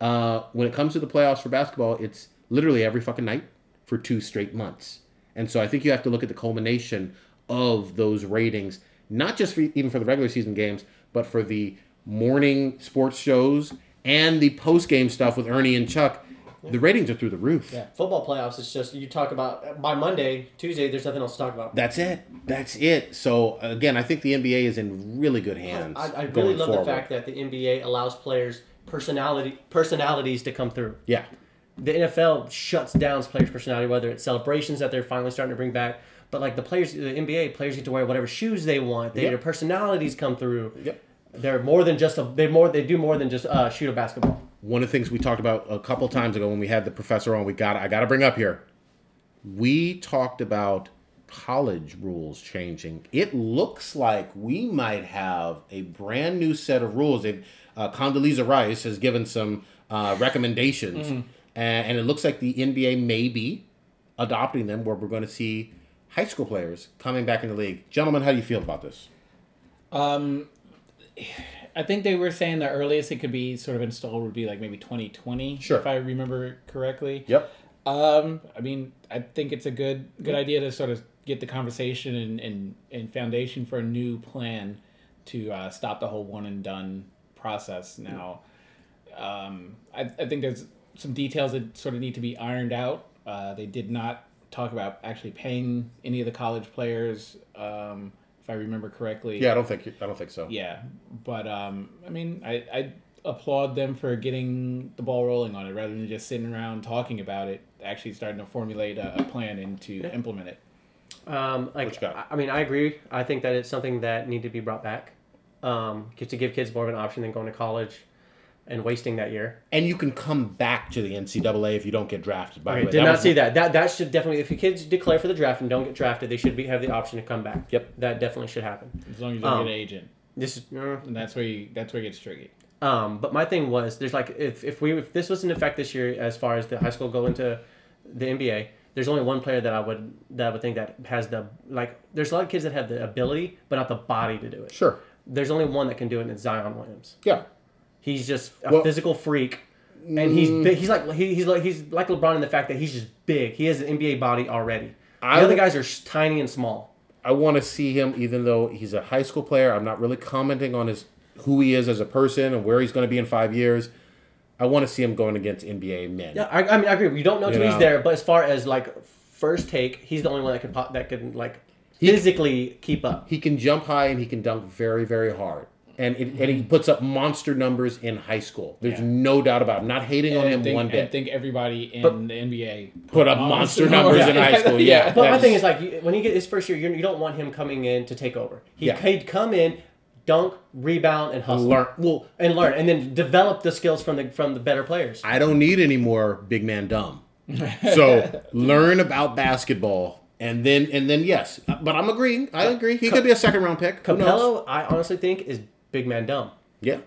Uh, when it comes to the playoffs for basketball, it's literally every fucking night for two straight months. And so I think you have to look at the culmination of those ratings, not just for even for the regular season games, but for the morning sports shows and the post game stuff with Ernie and Chuck. The ratings are through the roof. Yeah, football playoffs. It's just you talk about by Monday, Tuesday. There's nothing else to talk about. That's it. That's it. So again, I think the NBA is in really good hands. I, I really love forward. the fact that the NBA allows players personality personalities to come through. Yeah. The NFL shuts down players' personality, whether it's celebrations that they're finally starting to bring back. But like the players, the NBA players get to wear whatever shoes they want. They, Yep. Their personalities come through. Yep. They're more than just a. They more. They do more than just uh, shoot a basketball. one of the things we talked about a couple times ago when we had the professor on, we got I got to bring up here. We talked about college rules changing. It looks like we might have a brand new set of rules. Uh, Condoleezza Rice has given some uh, recommendations, and, and it looks like the NBA may be adopting them, where we're going to see high school players coming back in the league. Gentlemen, how do you feel about this? Um, I think they were saying the earliest it could be sort of installed would be like maybe 2020, Sure. if I remember correctly. Yep. Um, I mean, I think it's a good good idea to sort of get the conversation and, and, and foundation for a new plan to uh, stop the whole one and done process. Now, um, I, I think there's some details that sort of need to be ironed out. Uh, they did not talk about actually paying any of the college players, um, if I remember correctly. Yeah, I don't think I don't think so. Yeah, but um, I mean, I, I applaud them for getting the ball rolling on it rather than just sitting around talking about it. Actually, starting to formulate a, a plan and to implement it. Um, like, What you got? I I mean, I agree. I think that it's something that need to be brought back. Um, to give kids more of an option than going to college and wasting that year. And you can come back to the NCAA if you don't get drafted. By Okay, the way, did That not was- see that. That that should definitely. If your kids declare for the draft and don't get drafted, they should be have the option to come back. Yep. That definitely should happen. As long as you don't Um, get an agent, This is. uh, and that's where you that's where it gets tricky. Um, but my thing was, there's like if, if we if this was in effect this year as far as the high school go into the NBA, there's only one player that I would that I would think that has the like. There's a lot of kids that have the ability, but not the body to do it. Sure. There's only one that can do it, and it's Zion Williams. Yeah. He's just a Well- physical freak, and he's mm. big. He's like he, he's like he's like LeBron in the fact that he's just big. He has an NBA body already. The I other guys are tiny and small. I want to see him, even though he's a high school player. I'm not really commenting on his who he is as a person and where he's going to be in five years. I want to see him going against NBA men. Yeah, I, I mean I agree. We don't know till he's there, but as far as like first take, he's the only one that can pop, that can like He- physically keep up. He can jump high and he can dunk very, very hard. And, it, and he mm-hmm. puts up monster numbers in high school. There's Yeah. no doubt about it. I'm not hating on And I him think, one I bit. think everybody in But- the NBA Put up monster numbers in high school. Yeah. But my thing is like when he get his first year, you, you don't want him coming in to take over. He, Yeah. He'd come in, dunk, rebound, and hustle, learn. Well, and learn, and then develop the skills from the from the better players. I don't need any more big man dumb. So learn about basketball, and then and then yes, but I'm agreeing. I uh, agree. He could be a second round pick. Capela, I honestly think is big man dumb. Yeah,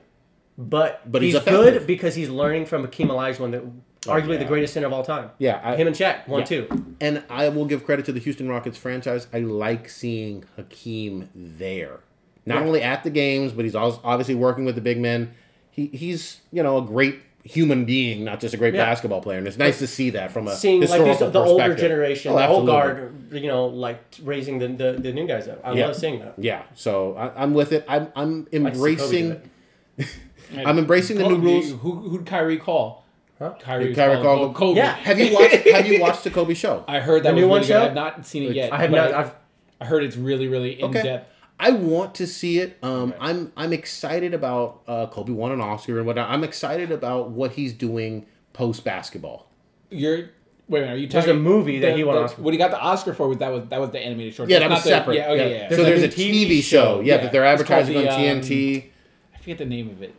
But, But he's he's, good because he's learning from Hakeem Olajuwon, the, oh, arguably yeah. the greatest center of all time. yeah. I, Him and Shaq, one Yeah. two. and I will give credit to the Houston Rockets franchise. I like seeing Hakeem there, not Yeah. only at the games, but he's also obviously working with the big men. He he's you know a great human being, not just a great Yeah. basketball player, and it's nice to see that from a Seeing like historical these, the older generation, Oh, the old guard, you know, like raising the, the, the new guys up. I Yeah. love seeing that. Yeah, so I, I'm with it. I'm I'm Like Kobe did embracing. I'm embracing the new rules. Who who'd Kyrie call? Huh? Kyrie, Kyrie called called- Kobe. Yeah. Have you watched Have you watched the Kobe show? I heard that The was new one really good. show? I've not seen it yet. I have not. I've, I heard it's really really in Okay. depth. I want to see it. Um, I'm I'm excited about uh, Kobe won an Oscar and whatnot. I'm excited about what he's doing post basketball. You're wait a minute. Are you talking? There's talking a movie that the- he won the- an Oscar. What he got the Oscar for was that was that was the animated short. Yeah, that was not the- separate. Yeah, okay, yeah. So There's there's, a a TV TV show. show. Yeah, Yeah. that they're It's called advertising on the, um, TNT. I forget the name of it.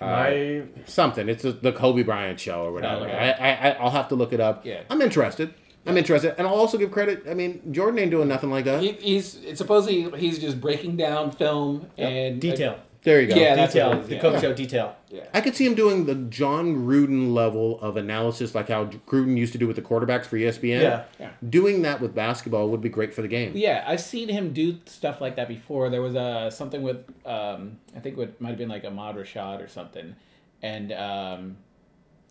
I, Something. It's a, the Kobe Bryant show or whatever. Oh, okay. I, I, I I'll have to look it up. Yeah. I'm interested. I'm interested, and I'll also give credit. I mean, Jordan ain't doing nothing like that. He, he's it's supposedly he's just breaking down film and detail. there you go. Yeah, that's what Detail. it is, The yeah. Kobe show detail. I could see him doing the Jon Gruden level of analysis, like how Gruden used to do with the quarterbacks for ESPN. Yeah. Yeah. Doing that with basketball would be great for the game. Yeah, I've seen him do stuff like that before. There was a something with um, I think it might have been like a Ahmad Rashad or something, and um,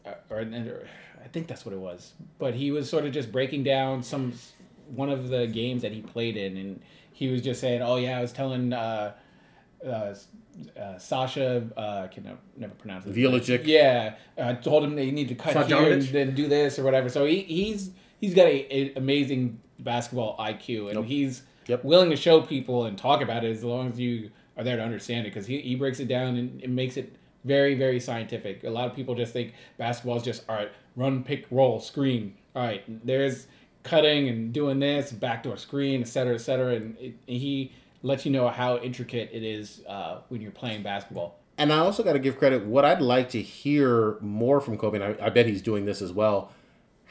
or, or I think that's what it was. But he was sort of just breaking down some one of the games that he played in, and he was just saying, "Oh yeah, I was telling uh, uh, uh, Sasha, uh, I can never, never pronounce it. Vilicic. Yeah, I told him that they need to cut here and then do this or whatever. So he, he's he's got a, a amazing basketball IQ, and he's Yep. willing to show people and talk about it as long as you are there to understand it because he, he breaks it down and it makes it very very scientific. A lot of people just think basketball is just all right, run, pick, roll, screen. All right, there's cutting and doing this, backdoor screen, et cetera, et cetera, and, it, and he lets you know how intricate it is uh, when you're playing basketball. And I also got to give credit. What I'd like to hear more from Kobe, and I, I bet he's doing this as well.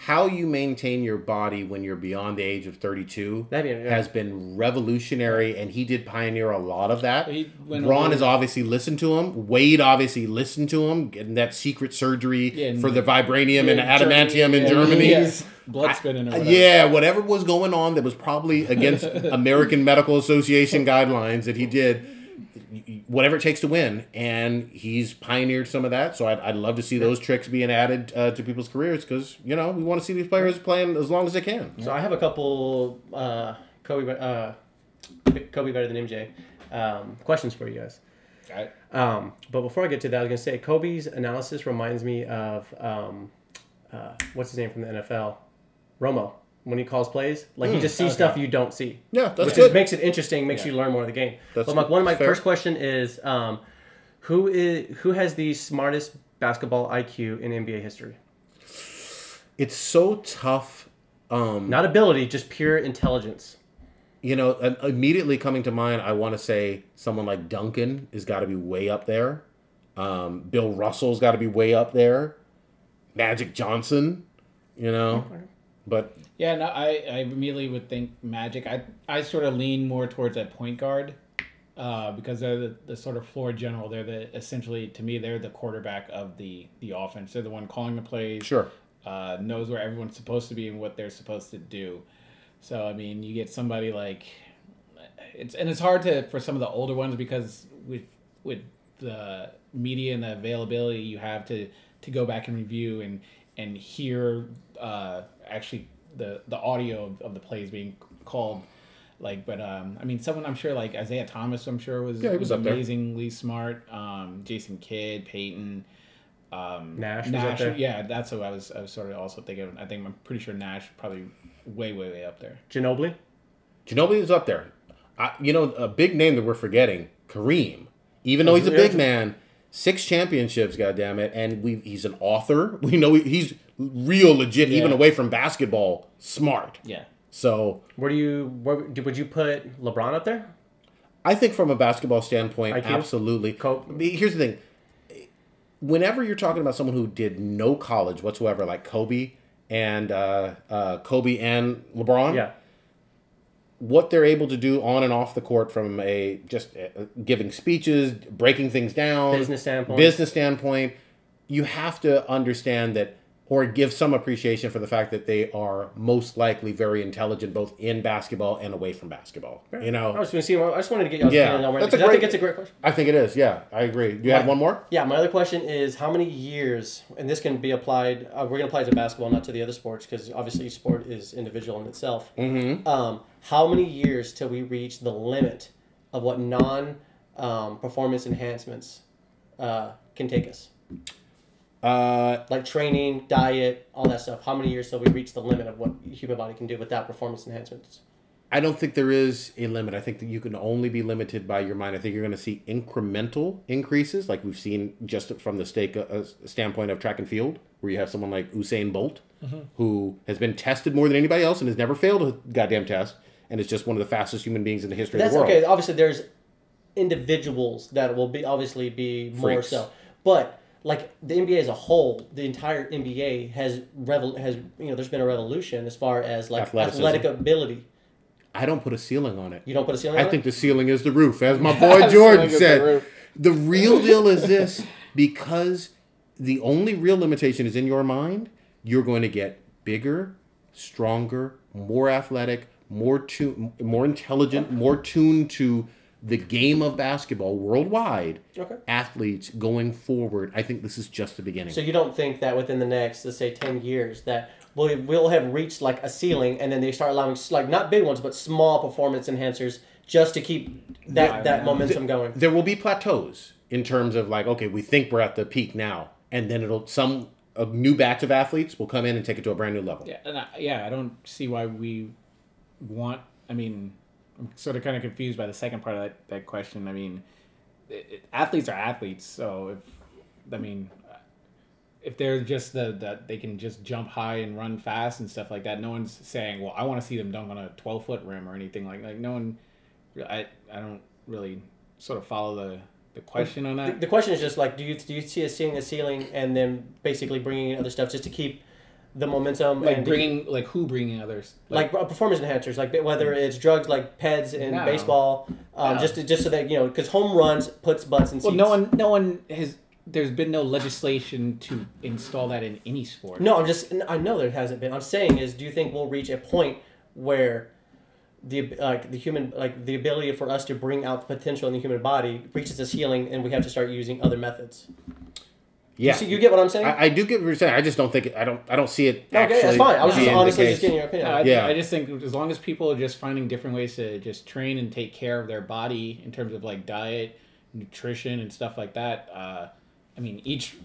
How you maintain your body when you're beyond the age of 32 That'd be- has been revolutionary, and he did pioneer a lot of that. He Braun has obviously listened to him. Wade obviously listened to him, getting that secret surgery Yeah, for the vibranium and adamantium in yeah, Germany. yeah. blood spinning whatever. Yeah, whatever was going on that was probably against American Medical Association guidelines that he did, whatever it takes to win. And he's pioneered some of that. So I'd, I'd love to see those tricks being added uh, to people's careers because, you know, we want to see these players playing as long as they can. So I have a couple uh, Kobe, uh, Kobe better than MJ um, questions for you guys. I- Um, but before I get to that, I was gonna say Kobe's analysis reminds me of um, uh, what's his name from the NFL, Romo. When he calls plays, like he just sees okay. stuff you don't see. Yeah, that's which good. is, makes it interesting, makes Yeah. you learn more of the game. That's but my, one of my fair. first question is, um, who is who has the smartest basketball IQ in NBA history? It's so tough. Um, Not ability, just pure intelligence. you know, uh, immediately coming to mind, I want to say someone like Duncan has got to be way up there. Um, Bill Russell's got to be way up there. Magic Johnson, you know, but Yeah, no, I, I immediately would think Magic. I I sort of lean more towards that point guard uh, because they're the, the sort of floor general. They're the essentially to me they're the quarterback of the the offense. They're the one calling the plays. sure. Uh, knows where everyone's supposed to be and what they're supposed to do. So I mean, you get somebody like it's and it's hard to for some of the older ones because with with the media and the availability you have to to go back and review and and hear uh, actually the the audio of, of the plays being called like but um i mean someone i'm sure like isaiah thomas i'm sure was, Yeah, was, was up there. amazingly smart um jason kidd payton um Nash was up there. yeah that's what i was i was sort of also thinking of. i think i'm pretty sure nash probably way way way up there Ginobili. Ginobili is up there. I, you know, a big name that we're forgetting, Kareem. Even though he's a big man, six championships, goddamn it, and we he's an author. We know he, he's real legit, even away from basketball, smart. yeah So Where do you where would you put LeBron up there? I think from a basketball standpoint, IQ? absolutely. Co- Here's the thing. Whenever you're talking about someone who did no college whatsoever, like Kobe and uh, uh, Kobe and LeBron, Yeah. what they're able to do on and off the court from a just uh, giving speeches, breaking things down, Business standpoint. business standpoint, you have to understand that or give some appreciation for the fact that they are most likely very intelligent both in basketball and away from basketball. You know, I was going to see. I just wanted to get y'all's Yeah, opinion on where that's a because I think it's a great question. I think it is. Yeah, I agree. Do you have one more? Yeah, my other question is how many years, and this can be applied. Uh, we're going to apply it to basketball, not to the other sports, because obviously each sport is individual in itself. Mm-hmm. Um, how many years till we reach the limit of what non um, performance enhancements uh, can take us? Uh, Like training, diet, all that stuff. How many years till we reach the limit of what human body can do without performance enhancements? I don't think there is a limit. I think that you can only be limited by your mind. I think you're going to see incremental increases, like we've seen just from the stake uh, standpoint of track and field, where you have someone like Usain Bolt, who has been tested more than anybody else and has never failed a goddamn test, and is just one of the fastest human beings in the history That's of the world. okay. Obviously, there's individuals that will be obviously be more Freaks. so, but like the NBA as a whole, the entire NBA has revel has you know there's been a revolution as far as like Athleticism. athletic ability. I don't put a ceiling on it. You don't put a ceiling. I on think it? the ceiling is the roof, as my boy Jordan Ceiling the said. roof. The real deal is this because the only real limitation is in your mind, you're going to get bigger, stronger, more athletic, more tu- more intelligent, more tuned to the game of basketball worldwide, Okay. athletes going forward, I think this is just the beginning. So you don't think that within the next, let's say, ten years, that we'll, we'll have reached like a ceiling, and then they start allowing like not big ones, but small performance enhancers just to keep that Yeah, that yeah. momentum going. there will be plateaus in terms of like, okay, we think we're at the peak now, and then it'll some a new batch of athletes will come in and take it to a brand new level. Yeah, and I, yeah, I don't see why we want. I mean, I'm sort of kind of confused by the second part of that, that question. I mean, it, it- athletes are athletes, so if I mean, if they're just the that they can just jump high and run fast and stuff like that, no one's saying, "Well, I want to see them dunk on a 12 foot rim" or anything like like no one. I I don't really sort of follow the the question on that. the question is just like, do you do you see us seeing a ceiling and then basically bringing in other stuff just to keep the momentum Like and bringing like who bringing others like uh, performance enhancers, like whether it's drugs like PEDs in No. baseball, um, No. just to, just so that you know, because home runs puts butts in seats. Well, no one, no one has. There's been no legislation to install that in any sport. No, I'm just. I know there hasn't been. I'm saying is, do you think we'll reach a point where the like the human like the ability for us to bring out the potential in the human body reaches its healing, and we have to start using other methods? Yeah, You, see, you get what I'm saying? I, I do get what you're saying. I just don't think I don't I don't see it. okay, actually that's fine. I was just honestly just getting your opinion. No, I, Yeah. I just think as long as people are just finding different ways to just train and take care of their body in terms of like diet, nutrition, and stuff like that. Uh, I mean, each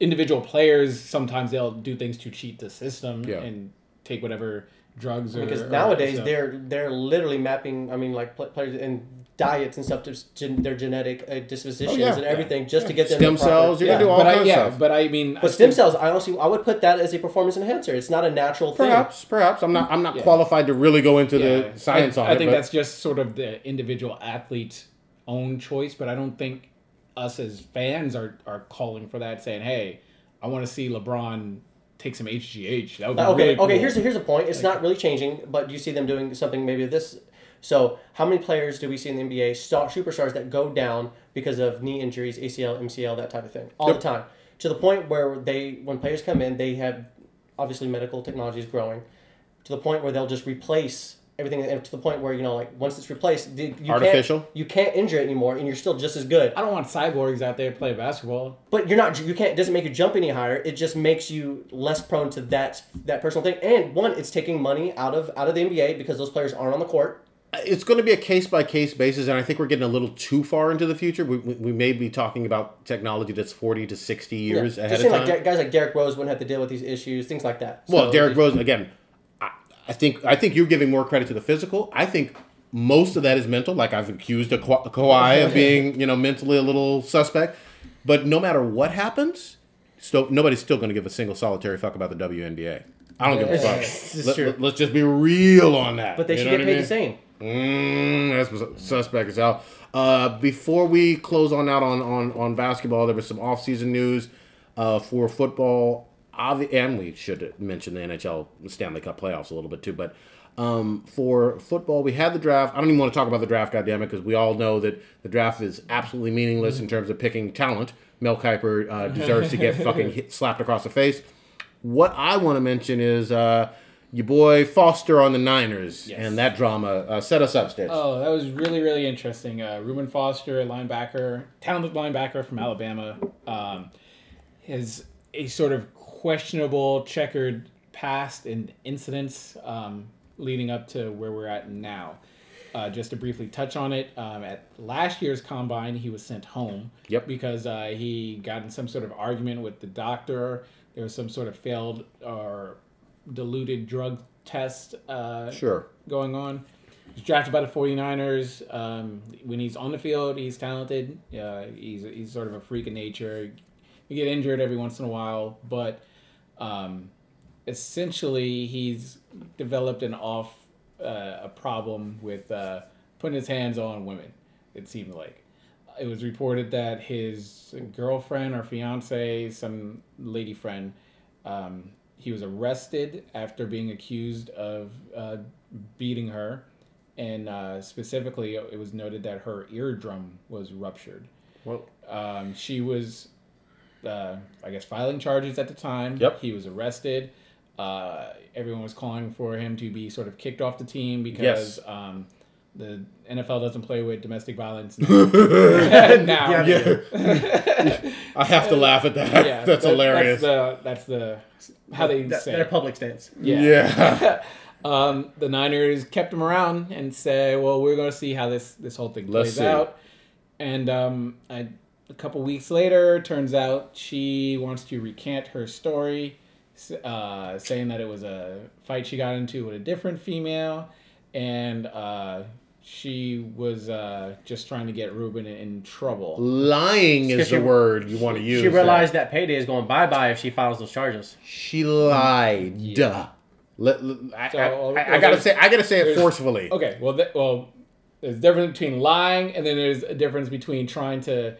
individual players sometimes they'll do things to cheat the system Yeah. and take whatever drugs or because nowadays stuff. they're they're literally mapping. I mean, like players and diets and stuff to gen, their genetic uh, dispositions Oh, yeah. and everything just to get them Stem the proper- cells, you yeah. can do all but kinds I, of yeah, stuff. but I mean, I But stem think- cells, I honestly, I would put that as a performance enhancer. It's not a natural thing. Perhaps, perhaps I'm not I'm not Yeah. qualified to really go into Yeah. the science I, on I it. think but that's just sort of the individual athlete's own choice, but I don't think us as fans are, are calling for that, saying, "Hey, I want to see LeBron take some HGH." That would be Uh, okay, really okay. cool. Here's here's a point. It's not really changing, but do you see them doing something maybe this? So, how many players do we see in the NBA, star, superstars that go down because of knee injuries, ACL, MCL, that type of thing, all Yep. the time, to the point where they, when players come in, they have obviously medical technology is growing, to the point where they'll just replace everything, and to the point where you know, like once it's replaced, you Artificial? can't, you can't injure it anymore, and you're still just as good. I don't want cyborgs out there playing basketball. But you're not. You can't. It doesn't make you jump any higher. It just makes you less prone to that that personal thing. And one, it's taking money out of out of the NBA because those players aren't on the court. It's going to be a case by case basis, and I think we're getting a little too far into the future. We, we, we may be talking about technology that's forty to sixty years Yeah. ahead of time. like guys like Derrick Rose wouldn't have to deal with these issues, things like that. well, So Derrick they- Rose again. I, I think I think you're giving more credit to the physical. I think most of that is mental. Like I've accused a Ka- Kawhi of being you know mentally a little suspect, but no matter what happens, still nobody's still going to give a single solitary fuck about the WNBA. I don't give a fuck. Let, us just be real on that. But they should get what I paid mean? the same. Mm, that's suspect as hell. Uh, before we close on out on, on, on basketball, there was some offseason news uh, for football. Obvi- and we should mention the NHL Stanley Cup playoffs a little bit too. But um, for football, we had the draft. I don't even want to talk about the draft, goddammit, because we all know that the draft is absolutely meaningless in terms of picking talent. Mel Kiper uh, deserves to get fucking hit, slapped across the face. What I want to mention is uh, your boy Foster on the Niners Yes. and that drama. Uh, set us up, Stitch. Oh, that was really really interesting. Uh, Reuben Foster, linebacker, talented linebacker from Alabama, um, has a sort of questionable checkered past and incidents um, leading up to where we're at now. Uh, just to briefly touch on it, um, at last year's combine, he was sent home. Yep. Because uh, he got in some sort of argument with the doctor. There was some sort of failed or diluted drug test. Uh, Sure. going on. He's drafted by the 49ers. Um, when he's on the field, he's talented. Uh, he's, he's sort of a freak of nature. You get injured every once in a while, but um, essentially he's developed an off uh, a problem with uh, putting his hands on women. It seemed like it was reported that his girlfriend or fiance, some lady friend, um, he was arrested after being accused of uh, beating her, and uh, specifically, it was noted that her eardrum was ruptured. Well, Um, she was, uh, I guess, filing charges at the time. Yep. He was arrested. Uh, everyone was calling for him to be sort of kicked off the team because Yes. um, the NFL doesn't play with domestic violence now. now. Yeah. I have to laugh at that. Yeah, that's that- hilarious. That's the that's the how they That, say. their public stance. Yeah. yeah. Um, the Niners kept him around and say, "Well, we're going to see how this this whole thing Let's plays see. out." And um, I, a couple weeks later, turns out she wants to recant her story, uh, saying that it was a fight she got into with a different female, and uh, she was uh, just trying to get Reuben in, in trouble. Lying is She- the word you want to use. She realized that payday is going bye bye if she files those charges. she lied. Let, let- I, So, I- well, I- I gotta say, I gotta say it forcefully. Okay, well, th- well, there's a difference between lying and then there's a difference between trying to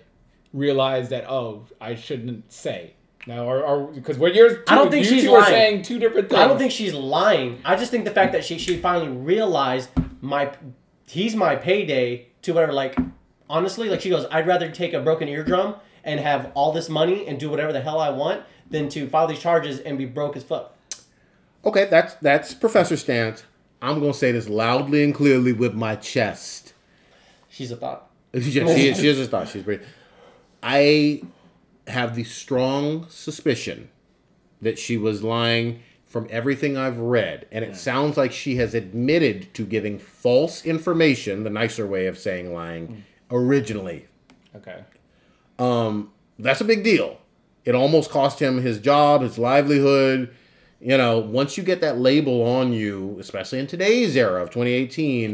realize that oh, I shouldn't say. Now, or because what you're, I don't think you she's two are lying. saying two different things. I don't think she's lying. I just think the fact that she she finally realized my he's my payday to whatever like honestly like she goes I'd rather take a broken eardrum and have all this money and do whatever the hell I want than to file these charges and be broke as fuck. Okay, that's that's Professor Stance. I'm gonna say this loudly and clearly with my chest. She's a thought. she, she, she just thought she's pretty. I have the strong suspicion that she was lying from everything I've read, and it sounds like she has admitted to giving false information. The nicer way of saying lying originally. Okay. Um, That's a big deal. It almost cost him his job, his livelihood. You know, once you get that label on you, especially in today's era of 2018,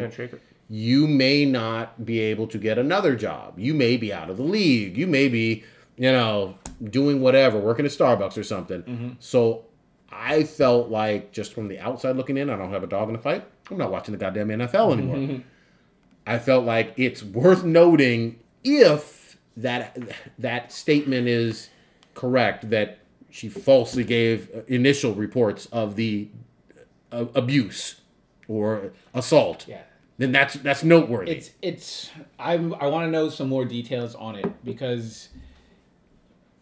you may not be able to get another job. You may be out of the league. You may be, you know, doing whatever, working at Starbucks or something. So I felt like just from the outside looking in, I don't have a dog in the fight. I'm not watching the goddamn NFL anymore. I felt like it's worth noting if that that statement is correct that she falsely gave initial reports of the uh, abuse or assault. Yeah. Then that's that's noteworthy. It's it's I'm I want to know some more details on it because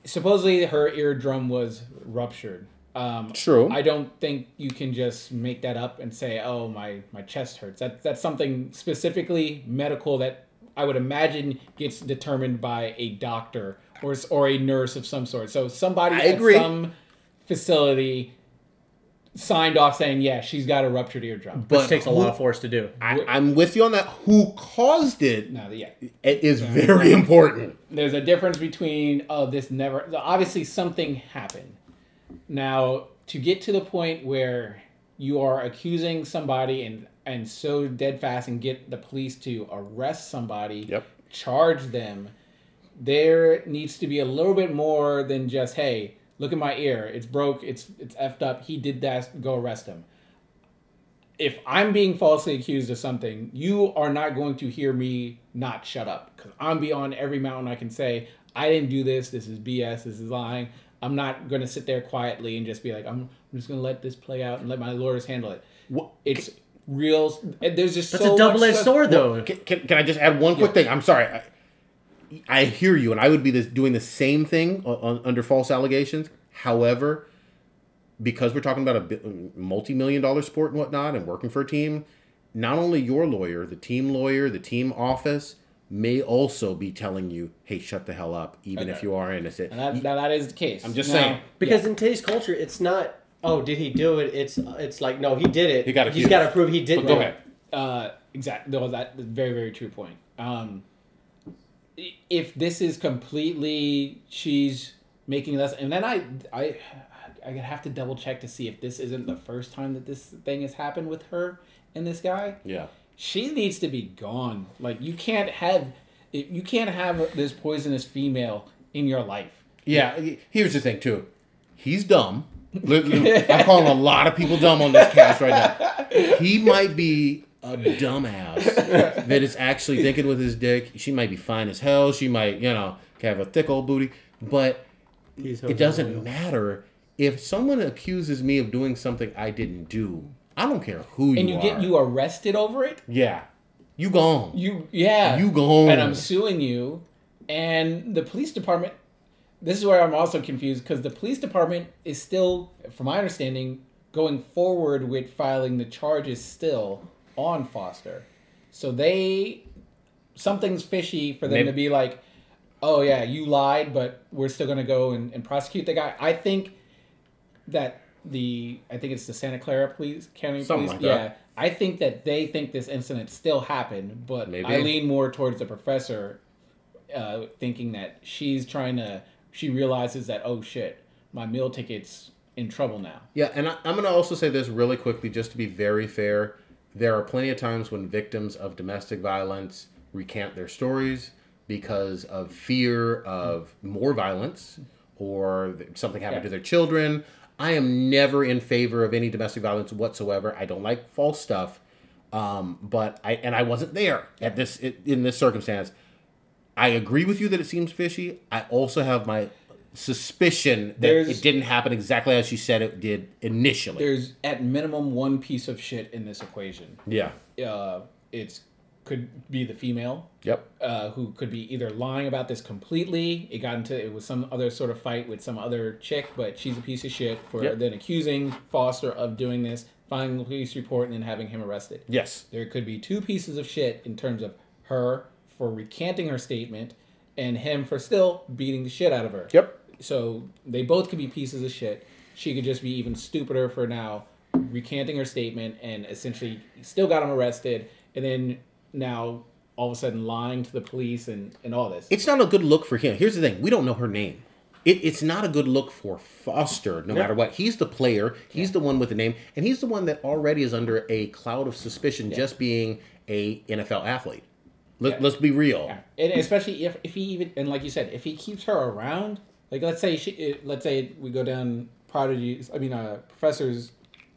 supposedly her eardrum was ruptured. Um, True. I don't think you can just make that up and say, "Oh, my my chest hurts." That that's something specifically medical that I would imagine gets determined by a doctor or or a nurse of some sort. So somebody I at agree. some facility signed off saying, "Yeah, she's got a ruptured eardrum." but Which takes a lot of force to do. I, I'm with you on that. Who caused it no, yeah. it is very important. there's a difference between oh this never obviously something happened now to get to the point where you are accusing somebody and and so dead fast and get the police to arrest somebody Yep. charge them there needs to be a little bit more than just hey look at my ear it's broke it's it's effed up he did that go arrest him if I'm being falsely accused of something, you are not going to hear me not shut up because I'm beyond every mountain I can say I didn't do this. This is BS. This is lying. I'm not going to sit there quietly and just be like I'm, I'm just going to let this play out and let my lawyers handle it. What- It's real. There's just That's so a double edged sword though. Can, can, can I just add one quick thing? I'm sorry. I, I hear you, and I would be this, doing the same thing on, on, under false allegations. However, because we're talking about a multi-million dollar sport and whatnot, and working for a team, not only your lawyer, the team lawyer, the team office may also be telling you, "Hey, shut the hell up," even if you are innocent. And that, that, that is the case. I'm just Now, saying. Because yeah. in today's culture, it's not. Oh, did he do it? It's it's like no, he did it. He got He's accused. got to prove he didn't. Go do ahead. it. Uh, exactly. No, that's a very, very true point. Um, if this is completely she's making less, and then I, I, I have to double check to see if this isn't the first time that this thing has happened with her and this guy. yeah. She needs to be gone. Like you can't have, you can't have this poisonous female in your life. Yeah, here's the thing too. He's dumb. Li- li- I'm calling a lot of people dumb on this cast right now. He might be a dumbass that is actually thinking with his dick. She might be fine as hell. She might, you know, have a thick old booty, but it doesn't matter if someone accuses me of doing something I didn't do. I don't care who you And you are. get you arrested over it. yeah, you gone. You yeah. You go home. And I'm suing you. And the police department this is where I'm also confused because the police department is still, from my understanding, going forward with filing the charges still on Foster. So they something's fishy for them Maybe- to be like, oh yeah, you lied, but we're still gonna go and, and prosecute the guy. I think that the I think it's the Santa Clara Police County Something Police. like yeah. I think that they think this incident still happened, but Maybe. I lean more towards the professor, uh, thinking that she's trying to. She realizes that oh shit, my meal ticket's in trouble now. Yeah, and I, I'm to also say this really quickly, just to be very fair. There are plenty of times when victims of domestic violence recant their stories because of fear of more violence or something happened Yeah. to their children. I am never in favor of any domestic violence whatsoever. I don't like false stuff. Um, but I and I wasn't there at this in this circumstance. I agree with you that it seems fishy. I also have my suspicion that There's- it didn't happen exactly as she said it did initially. There's at minimum one piece of shit in this equation. Yeah. Uh, it's could be the female Yep. uh, who could be either lying about this completely. It got into it was some other sort of fight with some other chick, but she's a piece of shit for Yep. then accusing Foster of doing this, filing the police report, and then having him arrested. Yes. There could be two pieces of shit in terms of her for recanting her statement and him for still beating the shit out of her. Yep. So they both could be pieces of shit. She could just be even stupider for now recanting her statement and essentially still got him arrested and then now all of a sudden lying to the police and, and all this. It's not a good look for him. Here's the thing: we don't know her name. It, it's not a good look for Foster, no matter what. He's the player. He's the one with the name, and he's the one that already is under a cloud of suspicion, just being a NFL athlete. Let. Let's be real. Yeah. And especially if, if he even and like you said, if he keeps her around, like let's say she, let's say we go down prodigy's, I mean, uh, professor's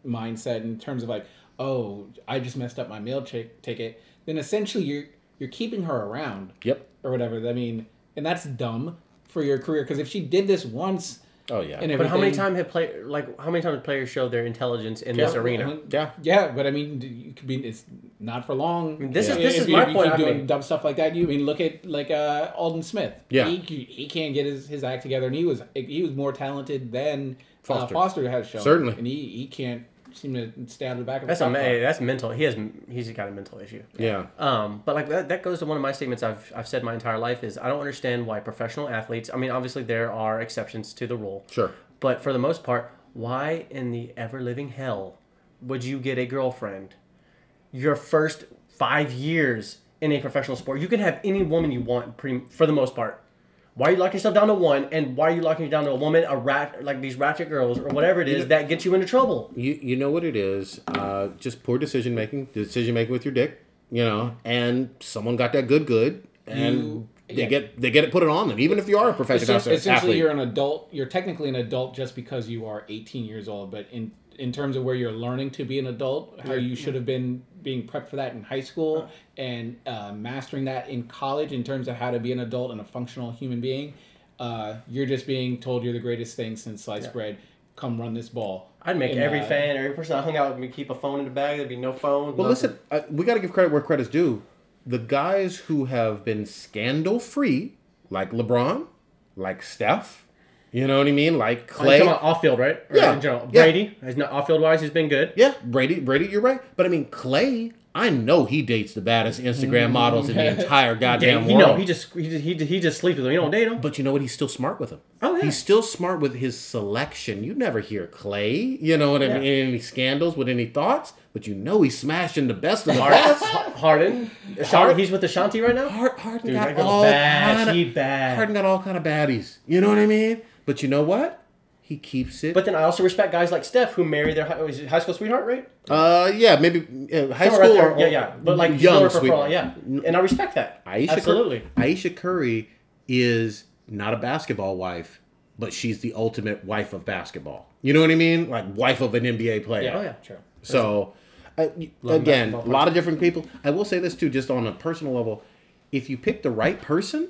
mindset in terms of like, oh, I just messed up my meal chick ticket. Then essentially you're you're keeping her around Yep. or whatever. I mean, and that's dumb for your career because if she did this once, Oh yeah. and But how many everything- times have play like how many times have players showed their intelligence in this Yeah, arena? Yeah. Yeah, but I mean, you could be. It's not for long. this is- this If is you- my if you point Keep doing made. dumb stuff like that. You I mean look at like uh, Aldon Smith. Yeah. he, he can't get his, his act together, and he was he was more talented than Foster. Foster, uh, Foster has shown. Certainly. and he, he can't seem to stay out of the back of That's the a stock that's mental. He has he's got a mental issue. Yeah. Um, but like that, that goes to one of my statements I've, I've said my entire life is I don't understand why professional athletes. I mean, obviously there are exceptions to the rule, Sure. but for the most part, why in the ever living hell would you get a girlfriend your first five years in a professional sport? You can have any woman you want, pretty, for the most part. Why are you locking yourself down to one, and why are you locking you down to a woman, a rat, like these ratchet girls, or whatever it is that gets you into trouble? You you know what it is? Uh, just poor decision making. Decision making with your dick. You know, and someone got that good good, and You- they yeah. get they get it put it on them. Even if you are a professional Essen- essentially, you're an adult. You're technically an adult just because you are 18 years old. But in in terms of where you're learning to be an adult, how you should have been being prepped for that in high school and uh, mastering that in college in terms of how to be an adult and a functional human being, uh, you're just being told you're the greatest thing since sliced bread. Come run this ball. I'd make And, every uh, fan, every person I hung out with me keep a phone in the bag. There'd be no phone. Well, nothing. listen, uh, we got to give credit where credit's due. The guys who have been scandal free, like LeBron, like Steph, you know what I mean, like Clay. talking about off field, right? Or Yeah, in general. yeah. Brady, has not off field wise, he's been good. yeah, Brady, Brady, you're right. But I mean, Clay, I know he dates the baddest Instagram mm. models in the entire goddamn world. know, he just he just, he just he just sleeps with them. You don't date them. But you know what? He's still smart with them. Oh, yeah. He's still smart with his selection. You never hear Clay, you know what I mean, any scandals with any thoughts, but you know he's smashing the best of the Harden, best. Harden, Harden, he's with Ashanti right now. Harden Dude, got all bad. kind of She bad. Harden got all kind of baddies. You know what I mean? But you know what? He keeps it. But then I also respect guys like Steph who marry their high, high school sweetheart, right? uh, yeah, maybe uh, high Somewhere school right or, yeah, yeah. But like young for, sweet. for, yeah, and I respect that. Ayesha Absolutely. Curry, Ayesha Curry is not a basketball wife, but she's the ultimate wife of basketball. You know what I mean? Like wife of an NBA player. Yeah, Oh, yeah. sure. So, uh, again, a lot of different people. I will say this too, just on a personal level. If you pick the right person,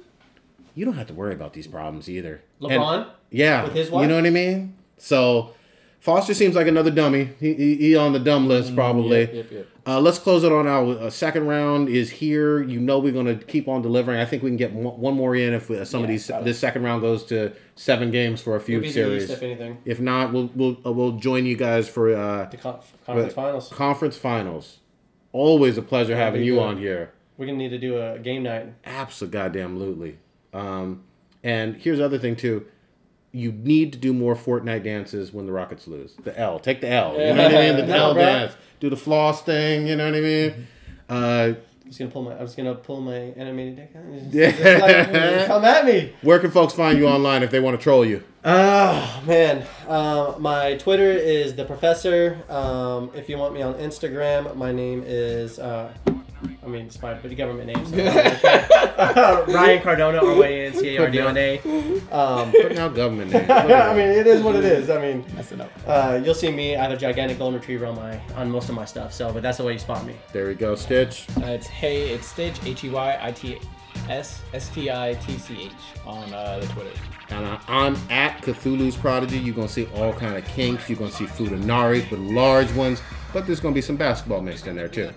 you don't have to worry about these problems either. And- LeBron yeah, with his wife? you know what I mean. So, Foster seems like another dummy. He, he, he on the dumb list probably. Yep, yep, yep. Uh, let's close it on out. A second round is here. You know we're going to keep on delivering. I think we can get one more in if uh, some of these. This second round goes to seven games for a few the series. East, if anything. If not, we'll we'll uh, we'll join you guys for uh, The conf- conference finals. conference finals. Always a pleasure having you good. on here. We're gonna need to do a game night. Absolutely. Um, and here's the other thing too. You need to do more Fortnite dances when the Rockets lose. The L. Take the L. You know what I mean? The L dance. Do the floss thing. You know what I mean? Uh, I'm just gonna pull my. I was gonna pull my animated dick out. Yeah. just like, come at me. where can folks find you online if they want to troll you? Oh man, um, my Twitter is the professor. Um, if you want me on Instagram, my name is. Uh, I mean, it's the government name. So Ryan Cardona, R Y N C A R D O N A. Um, Putting out government names. I mean, it is what it is. I mean, Messing up. uh, you'll see me. I have a gigantic golden retriever on my on most of my stuff. So, but that's the way you spot me. there we go, Stitch. Uh, it's hey, it's Stitch H E Y I T S S T I T C H on uh, the Twitter. And I, I'm at Cthulhu's Prodigy. You're gonna see all kind of kinks. You're gonna see Futanari, but large ones. But there's gonna be some basketball mixed in there too.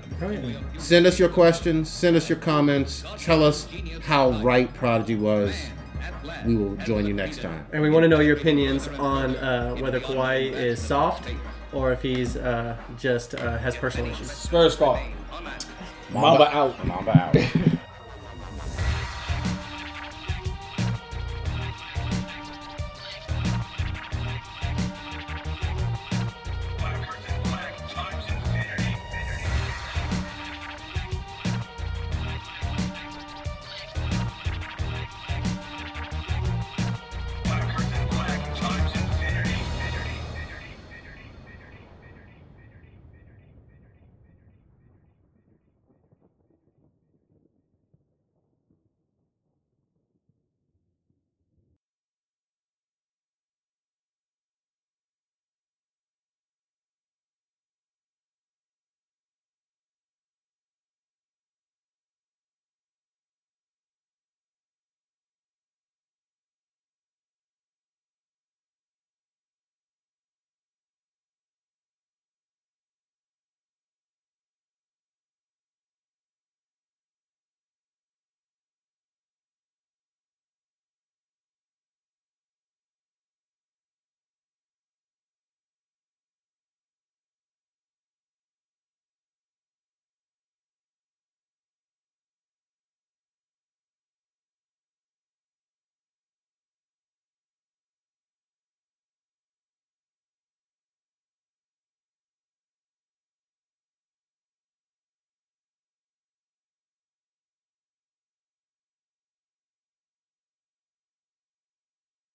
Send us your questions. Send us your comments. Tell us how right Prodigy was. We will join you next time. And we want to know your opinions on uh, whether Kawhi is soft or if he's uh, just uh, has personal issues. Spurs fault. Mamba out. Mamba out.